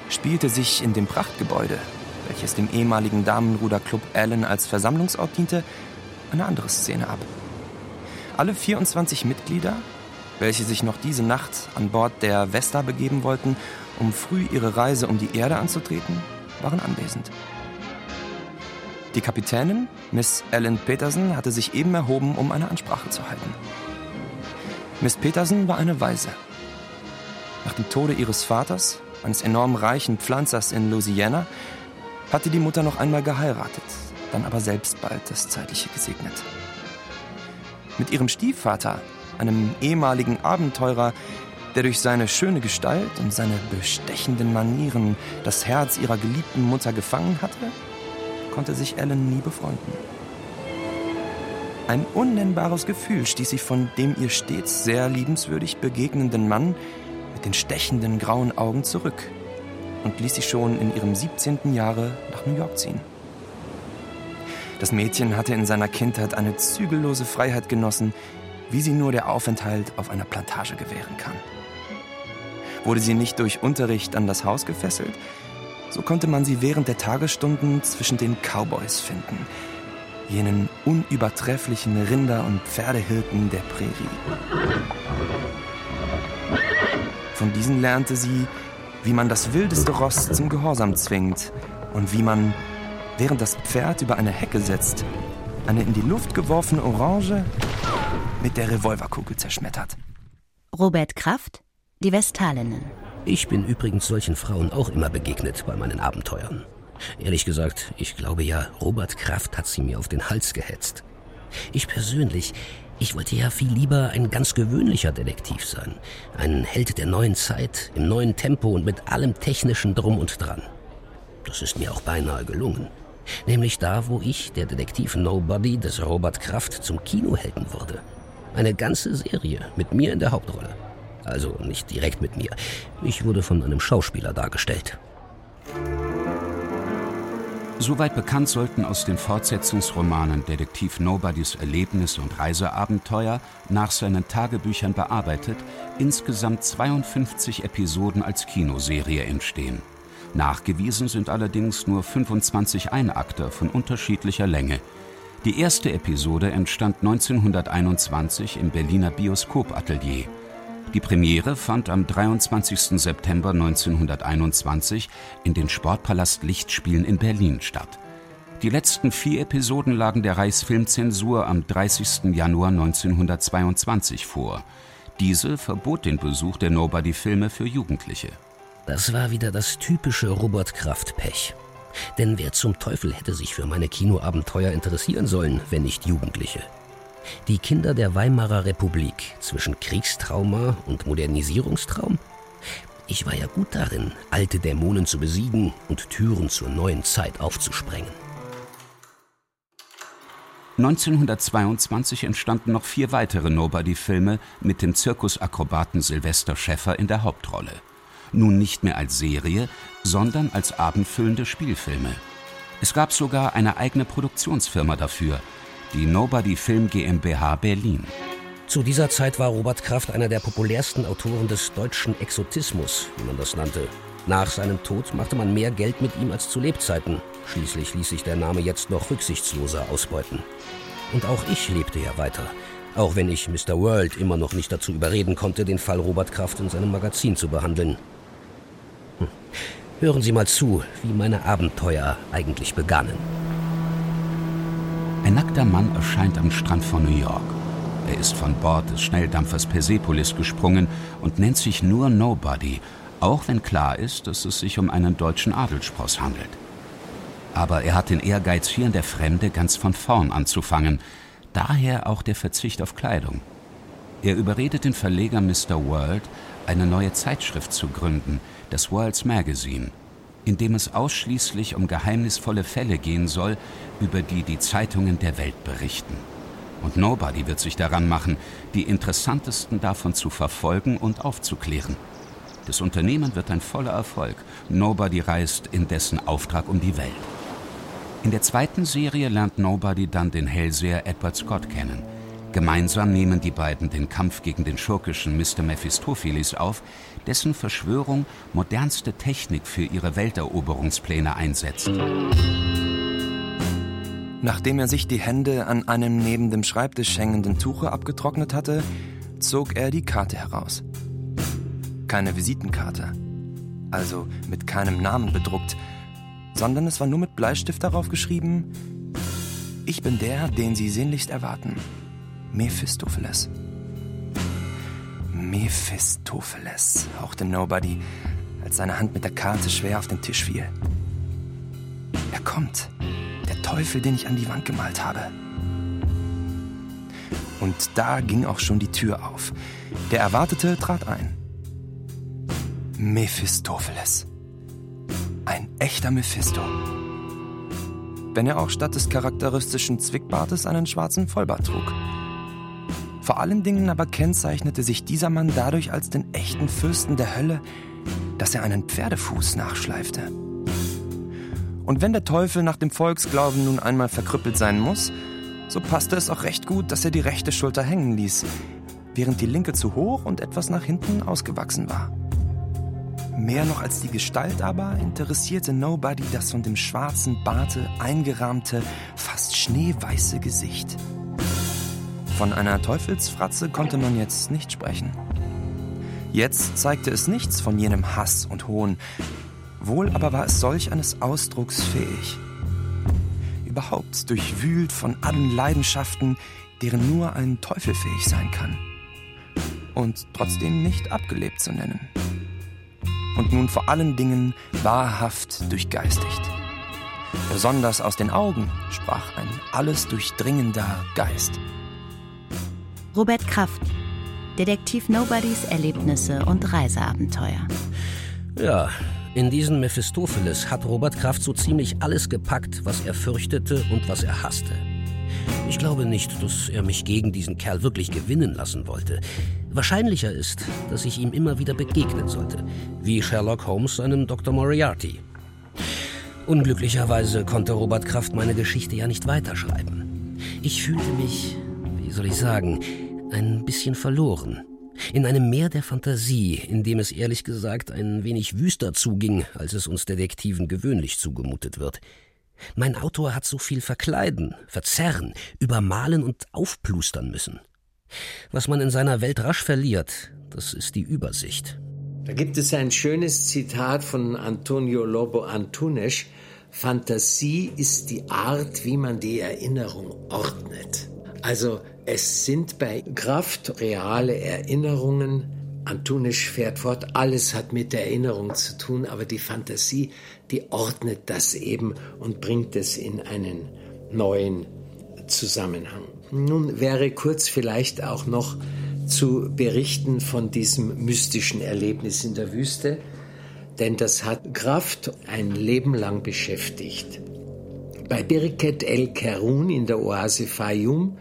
spielte sich in dem Prachtgebäude, welches dem ehemaligen Damenruderclub Allen als Versammlungsort diente, eine andere Szene ab. Alle 24 Mitglieder, welche sich noch diese Nacht an Bord der Vesta begeben wollten, um früh ihre Reise um die Erde anzutreten, waren anwesend. Die Kapitänin, Miss Ellen Peterson, hatte sich eben erhoben, um eine Ansprache zu halten. Miss Peterson war eine Waise. Nach dem Tode ihres Vaters, eines enorm reichen Pflanzers in Louisiana, hatte die Mutter noch einmal geheiratet, dann aber selbst bald das Zeitliche gesegnet. Mit ihrem Stiefvater, einem ehemaligen Abenteurer, der durch seine schöne Gestalt und seine bestechenden Manieren das Herz ihrer geliebten Mutter gefangen hatte, konnte sich Ellen nie befreunden. Ein unnennbares Gefühl stieß sie von dem ihr stets sehr liebenswürdig begegnenden Mann mit den stechenden grauen Augen zurück und ließ sie schon in ihrem 17. Jahre nach New York ziehen. Das Mädchen hatte in seiner Kindheit eine zügellose Freiheit genossen, wie sie nur der Aufenthalt auf einer Plantage gewähren kann. Wurde sie nicht durch Unterricht an das Haus gefesselt, so konnte man sie während der Tagesstunden zwischen den Cowboys finden, jenen unübertrefflichen Rinder- und Pferdehirten der Prärie. Von diesen lernte sie, wie man das wildeste Ross zum Gehorsam zwingt und wie man, während das Pferd über eine Hecke setzt, eine in die Luft geworfene Orange mit der Revolverkugel zerschmettert. Robert Kraft, die Vestalinnen. Ich bin übrigens solchen Frauen auch immer begegnet bei meinen Abenteuern. Ehrlich gesagt, ich glaube ja, Robert Kraft hat sie mir auf den Hals gehetzt. Ich persönlich, ich wollte ja viel lieber ein ganz gewöhnlicher Detektiv sein. Ein Held der neuen Zeit, im neuen Tempo und mit allem technischen Drum und Dran. Das ist mir auch beinahe gelungen. Nämlich da, wo ich, der Detektiv Nobody des Robert Kraft, zum Kinohelden wurde. Eine ganze Serie mit mir in der Hauptrolle. Also nicht direkt mit mir. Ich wurde von einem Schauspieler dargestellt. Soweit bekannt sollten aus den Fortsetzungsromanen Detektiv Nobodys Erlebnis und Reiseabenteuer nach seinen Tagebüchern bearbeitet insgesamt 52 Episoden als Kinoserie entstehen. Nachgewiesen sind allerdings nur 25 Einakter von unterschiedlicher Länge. Die erste Episode entstand 1921 im Berliner Bioskopatelier. Die Premiere fand am 23. September 1921 in den Sportpalast Lichtspielen in Berlin statt. Die letzten vier Episoden lagen der Reichsfilmzensur am 30. Januar 1922 vor. Diese verbot den Besuch der Nobody-Filme für Jugendliche. Das war wieder das typische Robert Kraft-Pech. Denn wer zum Teufel hätte sich für meine Kinoabenteuer interessieren sollen, wenn nicht Jugendliche? Die Kinder der Weimarer Republik zwischen Kriegstrauma und Modernisierungstraum? Ich war ja gut darin, alte Dämonen zu besiegen und Türen zur neuen Zeit aufzusprengen. 1922 entstanden noch vier weitere Nobody-Filme mit dem Zirkusakrobaten Sylvester Schäffer in der Hauptrolle. Nun nicht mehr als Serie, sondern als abendfüllende Spielfilme. Es gab sogar eine eigene Produktionsfirma dafür, die Nobody Film GmbH Berlin. Zu dieser Zeit war Robert Kraft einer der populärsten Autoren des deutschen Exotismus, wie man das nannte. Nach seinem Tod machte man mehr Geld mit ihm als zu Lebzeiten. Schließlich ließ sich der Name jetzt noch rücksichtsloser ausbeuten. Und auch ich lebte ja weiter. Auch wenn ich Mr. World immer noch nicht dazu überreden konnte, den Fall Robert Kraft in seinem Magazin zu behandeln. Hm. Hören Sie mal zu, wie meine Abenteuer eigentlich begannen. Ein nackter Mann erscheint am Strand von New York. Er ist von Bord des Schnelldampfers Persepolis gesprungen und nennt sich nur Nobody, auch wenn klar ist, dass es sich um einen deutschen Adelsspross handelt. Aber er hat den Ehrgeiz, hier in der Fremde ganz von vorn anzufangen. Daher auch der Verzicht auf Kleidung. Er überredet den Verleger Mr. World, eine neue Zeitschrift zu gründen, das World's Magazine, in dem es ausschließlich um geheimnisvolle Fälle gehen soll, über die die Zeitungen der Welt berichten. Und Nobody wird sich daran machen, die interessantesten davon zu verfolgen und aufzuklären. Das Unternehmen wird ein voller Erfolg. Nobody reist in dessen Auftrag um die Welt. In der zweiten Serie lernt Nobody dann den Hellseher Edward Scott kennen. Gemeinsam nehmen die beiden den Kampf gegen den schurkischen Mr. Mephistopheles auf, dessen Verschwörung modernste Technik für ihre Welteroberungspläne einsetzt. Nachdem er sich die Hände an einem neben dem Schreibtisch hängenden Tuche abgetrocknet hatte, zog er die Karte heraus. Keine Visitenkarte, also mit keinem Namen bedruckt, sondern es war nur mit Bleistift darauf geschrieben, ich bin der, den Sie sehnlichst erwarten. Mephistopheles. Mephistopheles, hauchte Nobody, als seine Hand mit der Karte schwer auf den Tisch fiel. Er kommt. Der Teufel, den ich an die Wand gemalt habe. Und da ging auch schon die Tür auf. Der Erwartete trat ein. Mephistopheles. Ein echter Mephisto. Wenn er auch statt des charakteristischen Zwickbartes einen schwarzen Vollbart trug. Vor allen Dingen aber kennzeichnete sich dieser Mann dadurch als den echten Fürsten der Hölle, dass er einen Pferdefuß nachschleifte. Und wenn der Teufel nach dem Volksglauben nun einmal verkrüppelt sein muss, so passte es auch recht gut, dass er die rechte Schulter hängen ließ, während die linke zu hoch und etwas nach hinten ausgewachsen war. Mehr noch als die Gestalt aber interessierte Nobody das von dem schwarzen Barte eingerahmte, fast schneeweiße Gesicht. Von einer Teufelsfratze konnte man jetzt nicht sprechen. Jetzt zeigte es nichts von jenem Hass und Hohn, wohl aber war es solch eines Ausdrucks fähig. Überhaupt durchwühlt von allen Leidenschaften, deren nur ein Teufel fähig sein kann. Und trotzdem nicht abgelebt zu nennen. Und nun vor allen Dingen wahrhaft durchgeistigt. Besonders aus den Augen sprach ein alles durchdringender Geist. Robert Kraft, Detektiv Nobodies Erlebnisse und Reiseabenteuer. Ja, in diesen Mephistopheles hat Robert Kraft so ziemlich alles gepackt, was er fürchtete und was er hasste. Ich glaube nicht, dass er mich gegen diesen Kerl wirklich gewinnen lassen wollte. Wahrscheinlicher ist, dass ich ihm immer wieder begegnen sollte, wie Sherlock Holmes seinem Dr. Moriarty. Unglücklicherweise konnte Robert Kraft meine Geschichte ja nicht weiterschreiben. Ich fühlte mich, wie soll ich sagen, ein bisschen verloren. In einem Meer der Fantasie, in dem es ehrlich gesagt ein wenig wüster zuging, als es uns Detektiven gewöhnlich zugemutet wird. Mein Autor hat so viel verkleiden, verzerren, übermalen und aufplustern müssen. Was man in seiner Welt rasch verliert, das ist die Übersicht. Da gibt es ein schönes Zitat von Antonio Lobo Antunes. Fantasie ist die Art, wie man die Erinnerung ordnet. Also es sind bei Kraft reale Erinnerungen. Antunisch fährt fort, alles hat mit der Erinnerung zu tun, aber die Fantasie, die ordnet das eben und bringt es in einen neuen Zusammenhang. Nun wäre kurz vielleicht auch noch zu berichten von diesem mystischen Erlebnis in der Wüste, denn das hat Kraft ein Leben lang beschäftigt. Bei Birket el Kerun in der Oase Fayum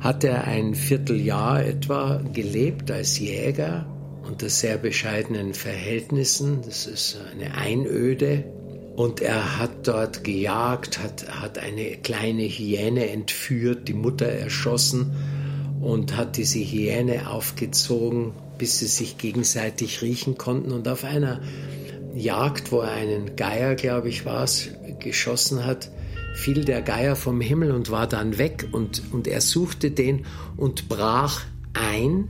hat er ein Vierteljahr etwa gelebt als Jäger unter sehr bescheidenen Verhältnissen. Das ist eine Einöde. Und er hat dort gejagt, hat, hat eine kleine Hyäne entführt, die Mutter erschossen und hat diese Hyäne aufgezogen, bis sie sich gegenseitig riechen konnten. Und auf einer Jagd, wo er einen Geier, glaube ich, war es, geschossen hat, fiel der Geier vom Himmel und war dann weg und, und er suchte den und brach ein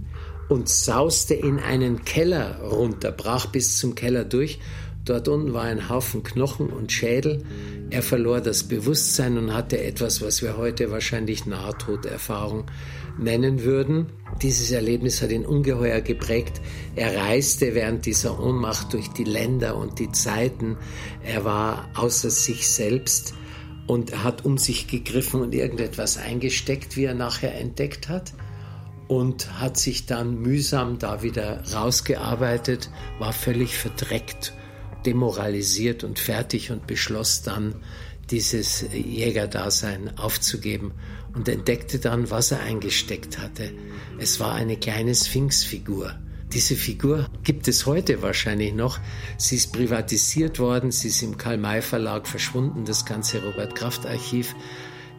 und sauste in einen Keller runter, brach bis zum Keller durch. Dort unten war ein Haufen Knochen und Schädel. Er verlor das Bewusstsein und hatte etwas, was wir heute wahrscheinlich Nahtoderfahrung nennen würden. Dieses Erlebnis hat ihn ungeheuer geprägt. Er reiste während dieser Ohnmacht durch die Länder und die Zeiten. Er war außer sich selbst und er hat um sich gegriffen und irgendetwas eingesteckt, wie er nachher entdeckt hat und hat sich dann mühsam da wieder rausgearbeitet, war völlig verdreckt, demoralisiert und fertig und beschloss dann, dieses Jägerdasein aufzugeben und entdeckte dann, was er eingesteckt hatte. Es war eine kleine Sphinxfigur. Diese Figur gibt es heute wahrscheinlich noch. Sie ist privatisiert worden, sie ist im Karl-May Verlag verschwunden. Das ganze Robert Kraft Archiv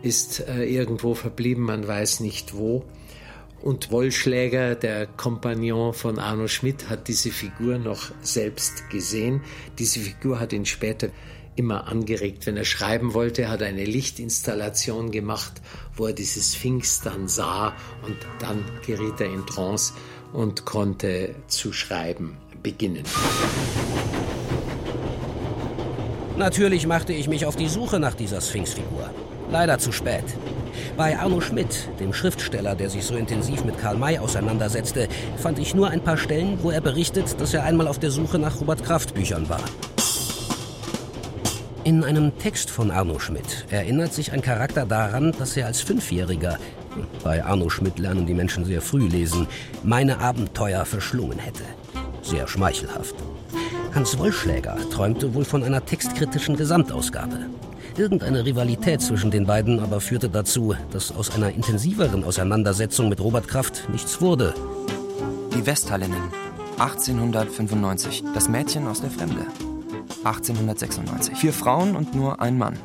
ist äh, irgendwo verblieben, man weiß nicht wo. Und Wollschläger, der Kompagnon von Arno Schmidt, hat diese Figur noch selbst gesehen. Diese Figur hat ihn später immer angeregt. Wenn er schreiben wollte, er hat eine Lichtinstallation gemacht, wo er diese Sphinx dann sah und dann geriet er in Trance und konnte zu schreiben beginnen. Natürlich machte ich mich auf die Suche nach dieser Sphinxfigur. Leider zu spät. Bei Arno Schmidt, dem Schriftsteller, der sich so intensiv mit Karl May auseinandersetzte, fand ich nur ein paar Stellen, wo er berichtet, dass er einmal auf der Suche nach Robert Kraft Büchern war. In einem Text von Arno Schmidt erinnert sich ein Charakter daran, dass er als Fünfjähriger, bei Arno Schmidt lernen die Menschen sehr früh lesen, meine Abenteuer verschlungen hätte. Sehr schmeichelhaft. Hans Wollschläger träumte wohl von einer textkritischen Gesamtausgabe. Irgendeine Rivalität zwischen den beiden aber führte dazu, dass aus einer intensiveren Auseinandersetzung mit Robert Kraft nichts wurde. Die Westhallinnen, 1895, das Mädchen aus der Fremde. 1896, vier Frauen und nur ein Mann.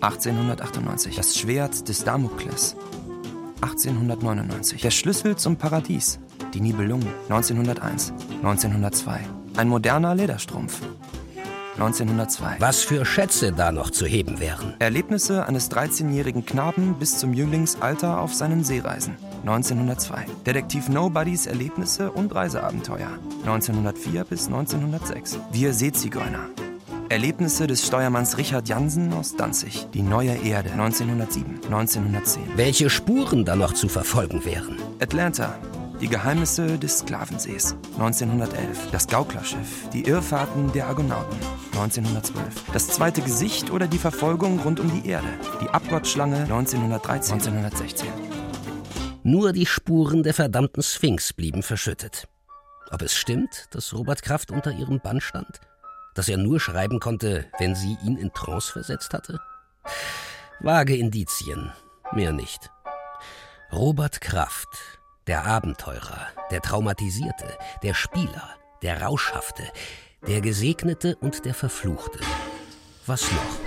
1898, das Schwert des Damokles. 1899, der Schlüssel zum Paradies, die Nibelungen. 1901, 1902, ein moderner Lederstrumpf. 1902. Was für Schätze da noch zu heben wären. Erlebnisse eines 13-jährigen Knaben bis zum Jünglingsalter auf seinen Seereisen. 1902. Detektiv Nobodies Erlebnisse und Reiseabenteuer. 1904 bis 1906. Wir Seezigeuner. Erlebnisse des Steuermanns Richard Jansen aus Danzig. Die neue Erde 1907, 1910. Welche Spuren da noch zu verfolgen wären. Atlanta, die Geheimnisse des Sklavensees 1911. Das Gauklerschiff. Die Irrfahrten der Argonauten 1912. Das zweite Gesicht oder die Verfolgung rund um die Erde. Die Abgottschlange 1913. 1916. Nur die Spuren der verdammten Sphinx blieben verschüttet. Ob es stimmt, dass Robert Kraft unter ihrem Bann stand? Dass er nur schreiben konnte, wenn sie ihn in Trance versetzt hatte? Vage Indizien, mehr nicht. Robert Kraft, der Abenteurer, der Traumatisierte, der Spieler, der Rauschhafte, der Gesegnete und der Verfluchte. Was noch?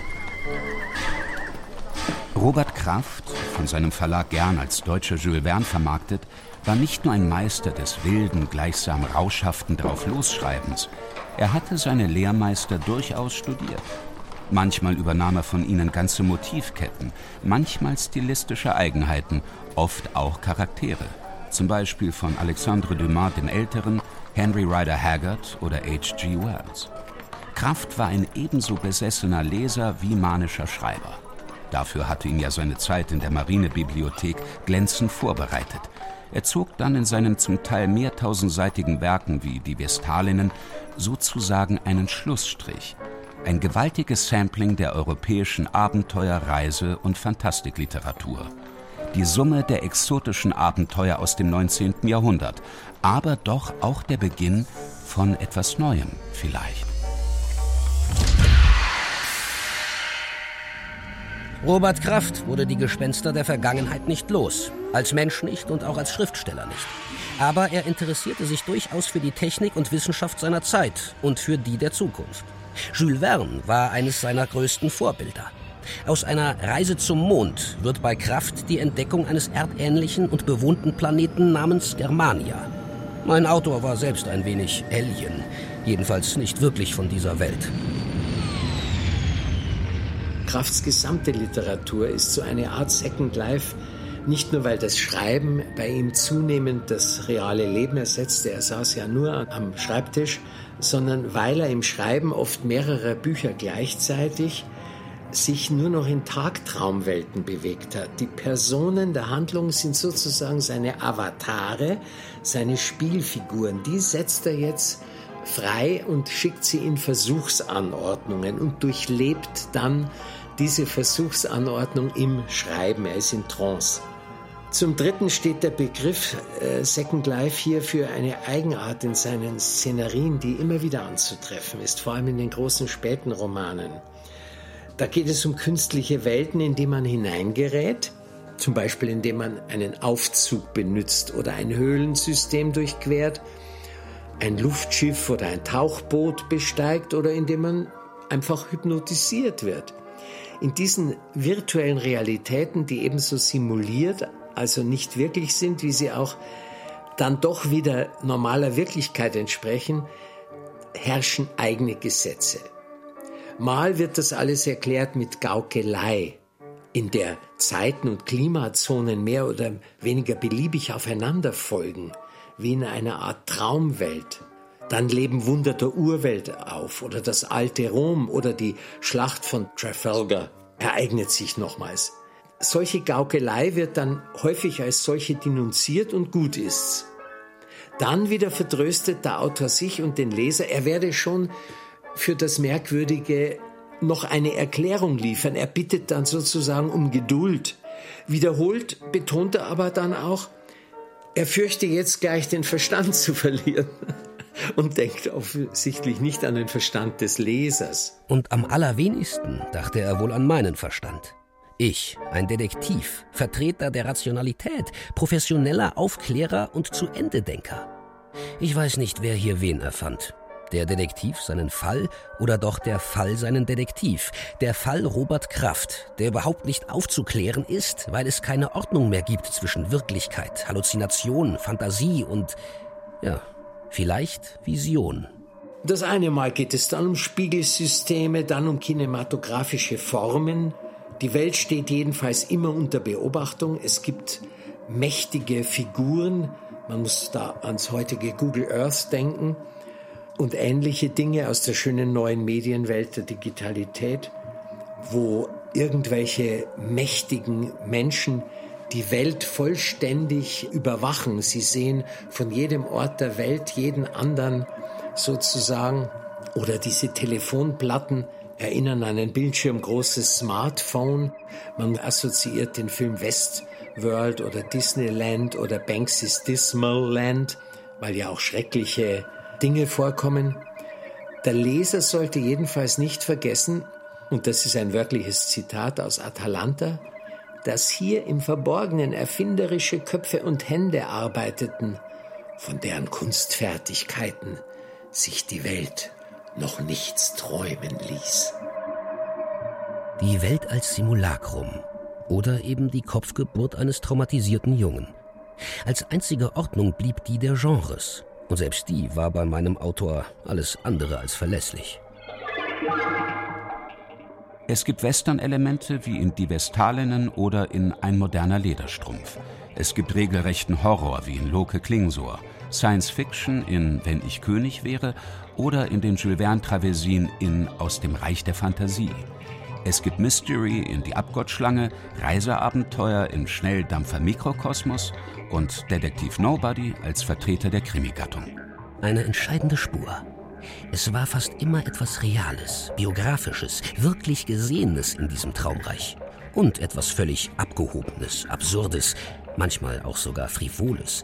Robert Kraft, von seinem Verlag gern als deutscher Jules Verne vermarktet, war nicht nur ein Meister des wilden, gleichsam rauschhaften Drauflosschreibens. Er hatte seine Lehrmeister durchaus studiert. Manchmal übernahm er von ihnen ganze Motivketten, manchmal stilistische Eigenheiten, oft auch Charaktere zum Beispiel von Alexandre Dumas dem Älteren, Henry Rider Haggard oder H.G. Wells. Kraft war ein ebenso besessener Leser wie manischer Schreiber. Dafür hatte ihn ja seine Zeit in der Marinebibliothek glänzend vorbereitet. Er zog dann in seinen zum Teil mehrtausendseitigen Werken wie die Vestalinnen sozusagen einen Schlussstrich, ein gewaltiges Sampling der europäischen Abenteuer-, Reise- und Fantastikliteratur die Summe der exotischen Abenteuer aus dem 19. Jahrhundert, aber doch auch der Beginn von etwas Neuem vielleicht. Robert Kraft wurde die Gespenster der Vergangenheit nicht los, als Mensch nicht und auch als Schriftsteller nicht. Aber er interessierte sich durchaus für die Technik und Wissenschaft seiner Zeit und für die der Zukunft. Jules Verne war eines seiner größten Vorbilder. Aus einer Reise zum Mond wird bei Kraft die Entdeckung eines erdähnlichen und bewohnten Planeten namens Germania. Mein Autor war selbst ein wenig Alien, jedenfalls nicht wirklich von dieser Welt. Krafts gesamte Literatur ist so eine Art Second Life, nicht nur weil das Schreiben bei ihm zunehmend das reale Leben ersetzte, er saß ja nur am Schreibtisch, sondern weil er im Schreiben oft mehrere Bücher gleichzeitig sich nur noch in Tagtraumwelten bewegt hat. Die Personen der Handlung sind sozusagen seine Avatare, seine Spielfiguren. Die setzt er jetzt frei und schickt sie in Versuchsanordnungen und durchlebt dann diese Versuchsanordnung im Schreiben. Er ist in Trance. Zum Dritten steht der Begriff äh, Second Life hier für eine Eigenart in seinen Szenarien, die immer wieder anzutreffen ist, vor allem in den großen späten Romanen. Da geht es um künstliche Welten, in die man hineingerät, zum Beispiel indem man einen Aufzug benutzt oder ein Höhlensystem durchquert, ein Luftschiff oder ein Tauchboot besteigt oder indem man einfach hypnotisiert wird. In diesen virtuellen Realitäten, die ebenso simuliert also nicht wirklich sind, wie sie auch dann doch wieder normaler Wirklichkeit entsprechen, herrschen eigene Gesetze. Mal wird das alles erklärt mit Gaukelei, in der Zeiten und Klimazonen mehr oder weniger beliebig aufeinander folgen, wie in einer Art Traumwelt. Dann leben Wunder der Urwelt auf oder das alte Rom oder die Schlacht von Trafalgar ereignet sich nochmals solche Gaukelei wird dann häufig als solche denunziert und gut ist's. Dann wieder vertröstet der Autor sich und den Leser, er werde schon für das Merkwürdige noch eine Erklärung liefern. Er bittet dann sozusagen um Geduld. Wiederholt betont er aber dann auch, er fürchte jetzt gleich den Verstand zu verlieren und denkt offensichtlich nicht an den Verstand des Lesers. Und am allerwenigsten dachte er wohl an meinen Verstand. Ich, ein Detektiv, Vertreter der Rationalität, professioneller Aufklärer und zu Ende. Ich weiß nicht, wer hier wen erfand. Der Detektiv seinen Fall oder doch der Fall seinen Detektiv. Der Fall Robert Kraft, der überhaupt nicht aufzuklären ist, weil es keine Ordnung mehr gibt zwischen Wirklichkeit, Halluzination, Fantasie und, ja, vielleicht Vision. Das eine Mal geht es dann um Spiegelsysteme, dann um kinematografische Formen, die Welt steht jedenfalls immer unter Beobachtung. Es gibt mächtige Figuren. Man muss da ans heutige Google Earth denken und ähnliche Dinge aus der schönen neuen Medienwelt der Digitalität, wo irgendwelche mächtigen Menschen die Welt vollständig überwachen. Sie sehen von jedem Ort der Welt jeden anderen sozusagen oder diese Telefonplatten erinnern an ein bildschirmgroßes Smartphone. Man assoziiert den Film Westworld oder Disneyland oder Banksy's Dismal Land, weil ja auch schreckliche Dinge vorkommen. Der Leser sollte jedenfalls nicht vergessen, und das ist ein wörtliches Zitat aus Atalanta, dass hier im Verborgenen erfinderische Köpfe und Hände arbeiteten, von deren Kunstfertigkeiten sich die Welt noch nichts träumen ließ. Die Welt als Simulacrum oder eben die Kopfgeburt eines traumatisierten Jungen. Als einzige Ordnung blieb die der Genres, und selbst die war bei meinem Autor alles andere als verlässlich. Es gibt Western-Elemente wie in Die Vestalinnen oder in Ein moderner Lederstrumpf. Es gibt regelrechten Horror wie in Loke Klingsor, Science Fiction in Wenn ich König wäre oder in den Jules Verne-Traversien in Aus dem Reich der Fantasie. Es gibt Mystery in Die Abgottschlange, Reiseabenteuer in Schnelldampfer Mikrokosmos und Detektiv Nobody als Vertreter der Krimigattung. Eine entscheidende Spur. Es war fast immer etwas Reales, Biografisches, wirklich Gesehenes in diesem Traumreich. Und etwas völlig Abgehobenes, Absurdes, manchmal auch sogar Frivoles,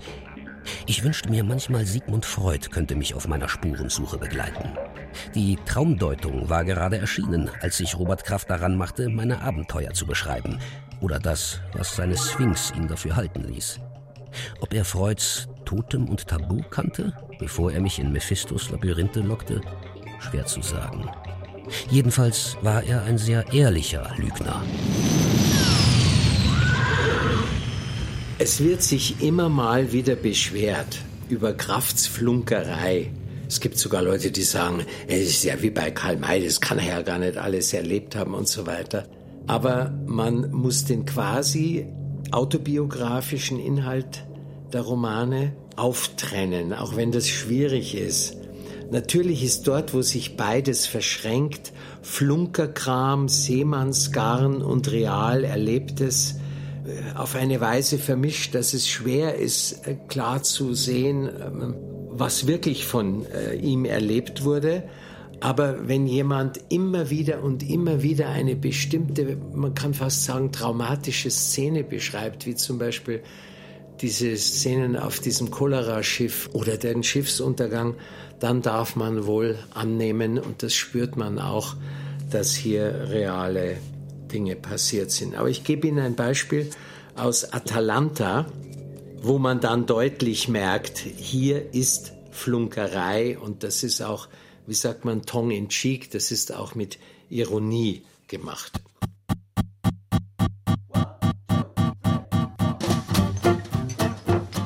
ich wünschte mir manchmal, Sigmund Freud könnte mich auf meiner Spurensuche begleiten. Die Traumdeutung war gerade erschienen, als sich Robert Kraft daran machte, meine Abenteuer zu beschreiben. Oder das, was seine Sphinx ihn dafür halten ließ. Ob er Freuds Totem und Tabu kannte, bevor er mich in Mephistos Labyrinthe lockte, schwer zu sagen. Jedenfalls war er ein sehr ehrlicher Lügner. Es wird sich immer mal wieder beschwert über Kraftsflunkerei. Es gibt sogar Leute, die sagen, es ist ja wie bei Karl May, das kann er ja gar nicht alles erlebt haben und so weiter. Aber man muss den quasi autobiografischen Inhalt der Romane auftrennen, auch wenn das schwierig ist. Natürlich ist dort, wo sich beides verschränkt, Flunkerkram, Seemannsgarn und real Erlebtes äh, auf eine Weise vermischt, dass es schwer ist, äh, klar zu sehen, ähm, was wirklich von äh, ihm erlebt wurde. Aber wenn jemand immer wieder und immer wieder eine bestimmte, man kann fast sagen, traumatische Szene beschreibt, wie zum Beispiel diese Szenen auf diesem Cholera-Schiff oder den Schiffsuntergang, dann darf man wohl annehmen, und das spürt man auch, dass hier reale Dinge passiert sind. Aber ich gebe Ihnen ein Beispiel aus Atalanta, wo man dann deutlich merkt, hier ist Flunkerei und das ist auch, wie sagt man, tongue in cheek, das ist auch mit Ironie gemacht.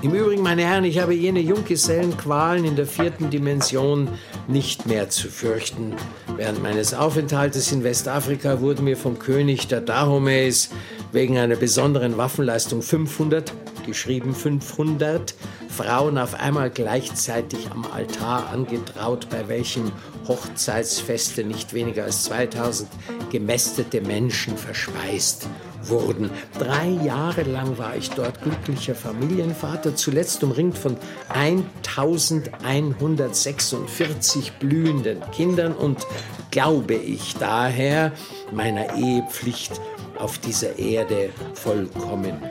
Im Übrigen, meine Herren, ich habe jene Junggesellenqualen in der vierten Dimension nicht mehr zu fürchten. Während meines Aufenthaltes in Westafrika wurden mir vom König der Dahomeys wegen einer besonderen Waffenleistung 500, geschrieben 500, Frauen auf einmal gleichzeitig am Altar angetraut, bei welchem Hochzeitsfeste nicht weniger als 2000 gemästete Menschen verspeist wurden. Drei Jahre lang war ich dort glücklicher Familienvater, zuletzt umringt von 1146 blühenden Kindern und glaube ich daher meiner Ehepflicht auf dieser Erde vollkommen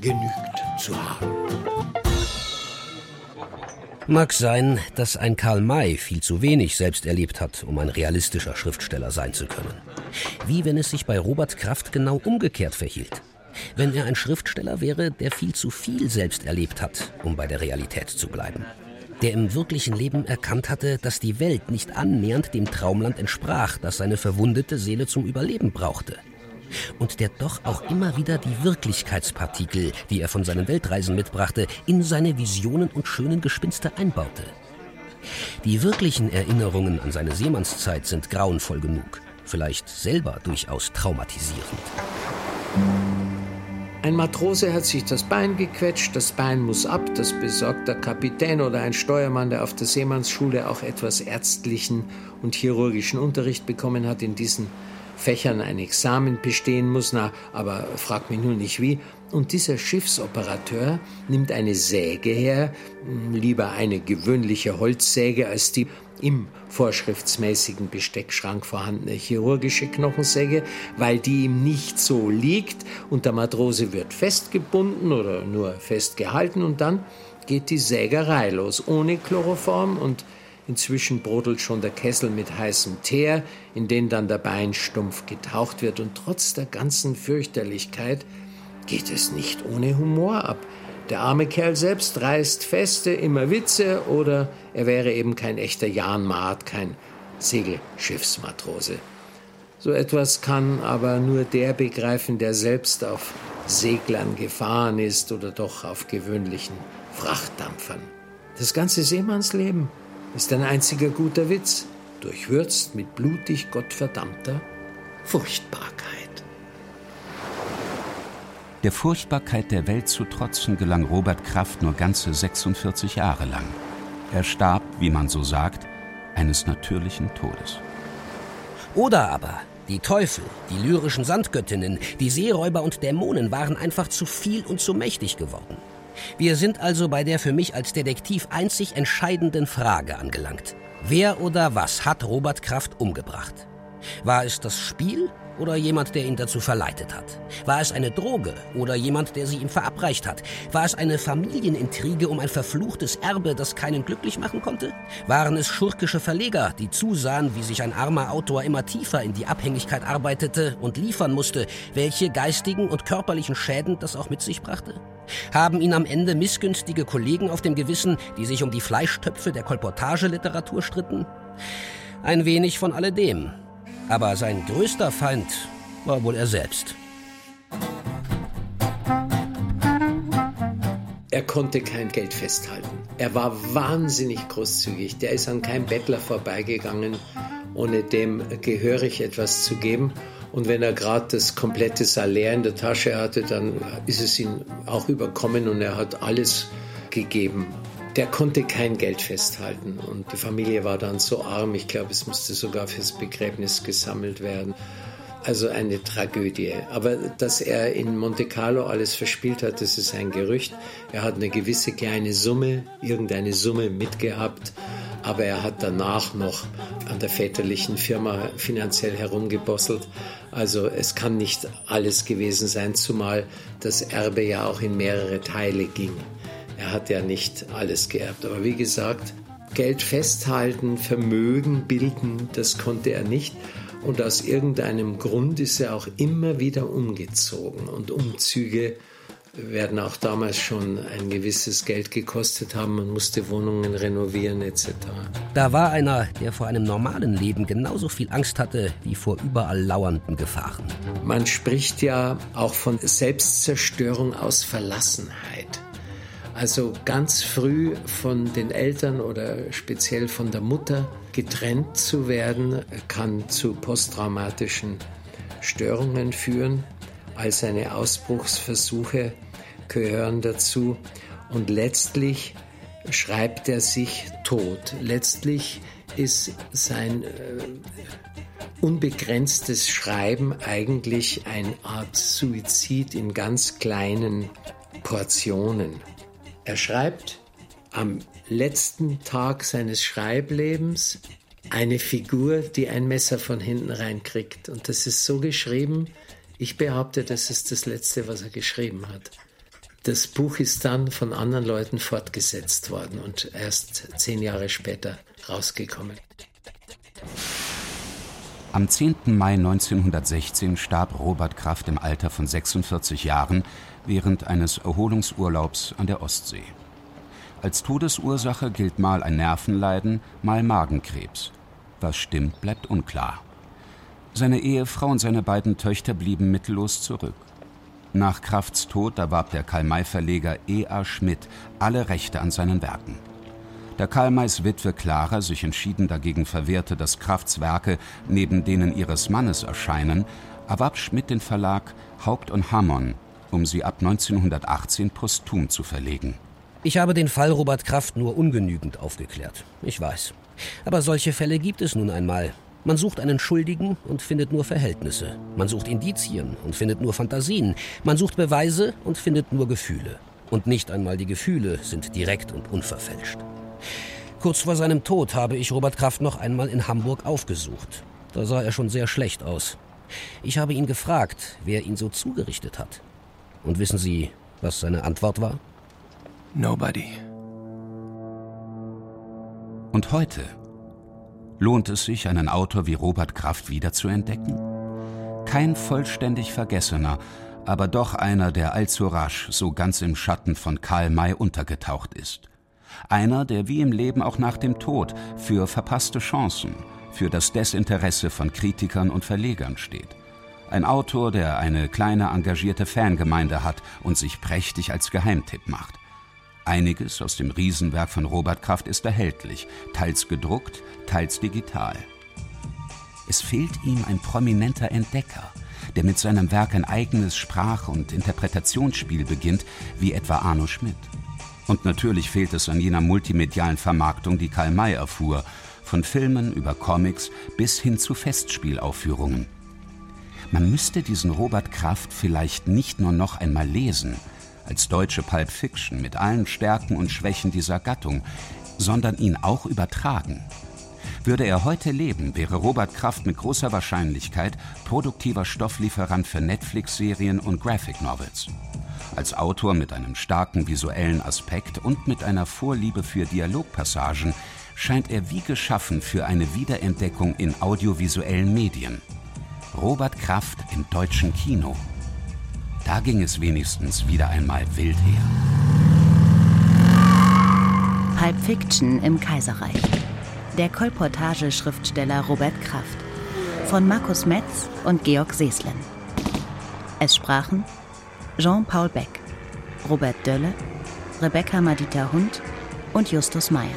genügt zu haben. Mag sein, dass ein Karl May viel zu wenig selbst erlebt hat, um ein realistischer Schriftsteller sein zu können. Wie wenn es sich bei Robert Kraft genau umgekehrt verhielt. Wenn er ein Schriftsteller wäre, der viel zu viel selbst erlebt hat, um bei der Realität zu bleiben. Der im wirklichen Leben erkannt hatte, dass die Welt nicht annähernd dem Traumland entsprach, das seine verwundete Seele zum Überleben brauchte und der doch auch immer wieder die Wirklichkeitspartikel, die er von seinen Weltreisen mitbrachte, in seine Visionen und schönen Gespinste einbaute. Die wirklichen Erinnerungen an seine Seemannszeit sind grauenvoll genug, vielleicht selber durchaus traumatisierend. Ein Matrose hat sich das Bein gequetscht, das Bein muss ab, das besorgt der Kapitän oder ein Steuermann, der auf der Seemannsschule auch etwas ärztlichen und chirurgischen Unterricht bekommen hat in diesen Fächern ein Examen bestehen muss, na, aber frag mich nun nicht wie. Und dieser Schiffsoperateur nimmt eine Säge her, hm, lieber eine gewöhnliche Holzsäge als die im vorschriftsmäßigen Besteckschrank vorhandene chirurgische Knochensäge, weil die ihm nicht so liegt und der Matrose wird festgebunden oder nur festgehalten und dann geht die Sägerei los, ohne Chloroform und Inzwischen brodelt schon der Kessel mit heißem Teer, in den dann der Beinstumpf getaucht wird. Und trotz der ganzen Fürchterlichkeit geht es nicht ohne Humor ab. Der arme Kerl selbst reißt Feste, immer Witze oder er wäre eben kein echter Jan Maat, kein Segelschiffsmatrose. So etwas kann aber nur der begreifen, der selbst auf Seglern gefahren ist oder doch auf gewöhnlichen Frachtdampfern. Das ganze Seemannsleben ist ein einziger guter Witz, durchwürzt mit blutig gottverdammter Furchtbarkeit. Der Furchtbarkeit der Welt zu trotzen gelang Robert Kraft nur ganze 46 Jahre lang. Er starb, wie man so sagt, eines natürlichen Todes. Oder aber die Teufel, die lyrischen Sandgöttinnen, die Seeräuber und Dämonen waren einfach zu viel und zu mächtig geworden. Wir sind also bei der für mich als Detektiv einzig entscheidenden Frage angelangt. Wer oder was hat Robert Kraft umgebracht? War es das Spiel oder jemand, der ihn dazu verleitet hat? War es eine Droge oder jemand, der sie ihm verabreicht hat? War es eine Familienintrige um ein verfluchtes Erbe, das keinen glücklich machen konnte? Waren es schurkische Verleger, die zusahen, wie sich ein armer Autor immer tiefer in die Abhängigkeit arbeitete und liefern musste, welche geistigen und körperlichen Schäden das auch mit sich brachte? Haben ihn am Ende missgünstige Kollegen auf dem Gewissen, die sich um die Fleischtöpfe der Kolportageliteratur stritten? Ein wenig von alledem. Aber sein größter Feind war wohl er selbst. Er konnte kein Geld festhalten. Er war wahnsinnig großzügig. Der ist an keinem Bettler vorbeigegangen, ohne dem gehörig etwas zu geben. Und wenn er gerade das komplette Salär in der Tasche hatte, dann ist es ihn auch überkommen und er hat alles gegeben. Der konnte kein Geld festhalten und die Familie war dann so arm, ich glaube, es musste sogar fürs Begräbnis gesammelt werden. Also eine Tragödie. Aber dass er in Monte Carlo alles verspielt hat, das ist ein Gerücht. Er hat eine gewisse kleine Summe, irgendeine Summe mitgehabt, aber er hat danach noch an der väterlichen Firma finanziell herumgebosselt. Also es kann nicht alles gewesen sein, zumal das Erbe ja auch in mehrere Teile ging. Er hat ja nicht alles geerbt. Aber wie gesagt, Geld festhalten, Vermögen bilden, das konnte er nicht. Und aus irgendeinem Grund ist er auch immer wieder umgezogen. Und Umzüge werden auch damals schon ein gewisses Geld gekostet haben. Man musste Wohnungen renovieren etc. Da war einer, der vor einem normalen Leben genauso viel Angst hatte wie vor überall lauernden Gefahren. Man spricht ja auch von Selbstzerstörung aus Verlassenheit. Also ganz früh von den Eltern oder speziell von der Mutter getrennt zu werden, kann zu posttraumatischen Störungen führen. All seine Ausbruchsversuche gehören dazu und letztlich schreibt er sich tot. Letztlich ist sein äh, unbegrenztes Schreiben eigentlich eine Art Suizid in ganz kleinen Portionen. Er schreibt am letzten Tag seines Schreiblebens eine Figur, die ein Messer von hinten reinkriegt. Und das ist so geschrieben, ich behaupte, das ist das Letzte, was er geschrieben hat. Das Buch ist dann von anderen Leuten fortgesetzt worden und erst zehn Jahre später rausgekommen. Am 10. Mai 1916 starb Robert Kraft im Alter von 46 Jahren während eines Erholungsurlaubs an der Ostsee. Als Todesursache gilt mal ein Nervenleiden, mal Magenkrebs. Was stimmt, bleibt unklar. Seine Ehefrau und seine beiden Töchter blieben mittellos zurück. Nach Krafts Tod erwarb der Karl-May-Verleger E. A. Schmidt alle Rechte an seinen Werken. Da Karl-Mays Witwe Clara sich entschieden dagegen verwehrte, dass Krafts Werke neben denen ihres Mannes erscheinen, erwarb Schmidt den Verlag Haupt und Hammond um sie ab 1918 posthum zu verlegen. Ich habe den Fall Robert Kraft nur ungenügend aufgeklärt. Ich weiß. Aber solche Fälle gibt es nun einmal. Man sucht einen Schuldigen und findet nur Verhältnisse. Man sucht Indizien und findet nur Fantasien. Man sucht Beweise und findet nur Gefühle. Und nicht einmal die Gefühle sind direkt und unverfälscht. Kurz vor seinem Tod habe ich Robert Kraft noch einmal in Hamburg aufgesucht. Da sah er schon sehr schlecht aus. Ich habe ihn gefragt, wer ihn so zugerichtet hat. Und wissen Sie, was seine Antwort war? Nobody. Und heute? Lohnt es sich, einen Autor wie Robert Kraft wiederzuentdecken? Kein vollständig Vergessener, aber doch einer, der allzu rasch so ganz im Schatten von Karl May untergetaucht ist. Einer, der wie im Leben auch nach dem Tod für verpasste Chancen, für das Desinteresse von Kritikern und Verlegern steht. Ein Autor, der eine kleine engagierte Fangemeinde hat und sich prächtig als Geheimtipp macht. Einiges aus dem Riesenwerk von Robert Kraft ist erhältlich, teils gedruckt, teils digital. Es fehlt ihm ein prominenter Entdecker, der mit seinem Werk ein eigenes Sprach- und Interpretationsspiel beginnt, wie etwa Arno Schmidt. Und natürlich fehlt es an jener multimedialen Vermarktung, die Karl May erfuhr, von Filmen über Comics bis hin zu Festspielaufführungen. Man müsste diesen Robert Kraft vielleicht nicht nur noch einmal lesen, als deutsche Pulp Fiction mit allen Stärken und Schwächen dieser Gattung, sondern ihn auch übertragen. Würde er heute leben, wäre Robert Kraft mit großer Wahrscheinlichkeit produktiver Stofflieferant für Netflix-Serien und Graphic Novels. Als Autor mit einem starken visuellen Aspekt und mit einer Vorliebe für Dialogpassagen scheint er wie geschaffen für eine Wiederentdeckung in audiovisuellen Medien. Robert Kraft im deutschen Kino. Da ging es wenigstens wieder einmal wild her. Pulp Fiction im Kaiserreich. Der Kolportage-Schriftsteller Robert Kraft. Von Markus Metz und Georg Seeslen. Es sprachen Jean-Paul Beck, Robert Dölle, Rebecca Madita Hund und Justus Meyer.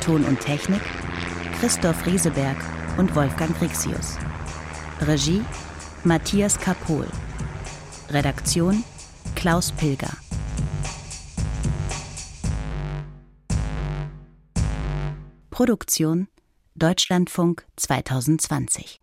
Ton und Technik Christoph Rieseberg und Wolfgang Rixius. Regie Matthias Kapohl. Redaktion Klaus Pilger. Produktion Deutschlandfunk 2020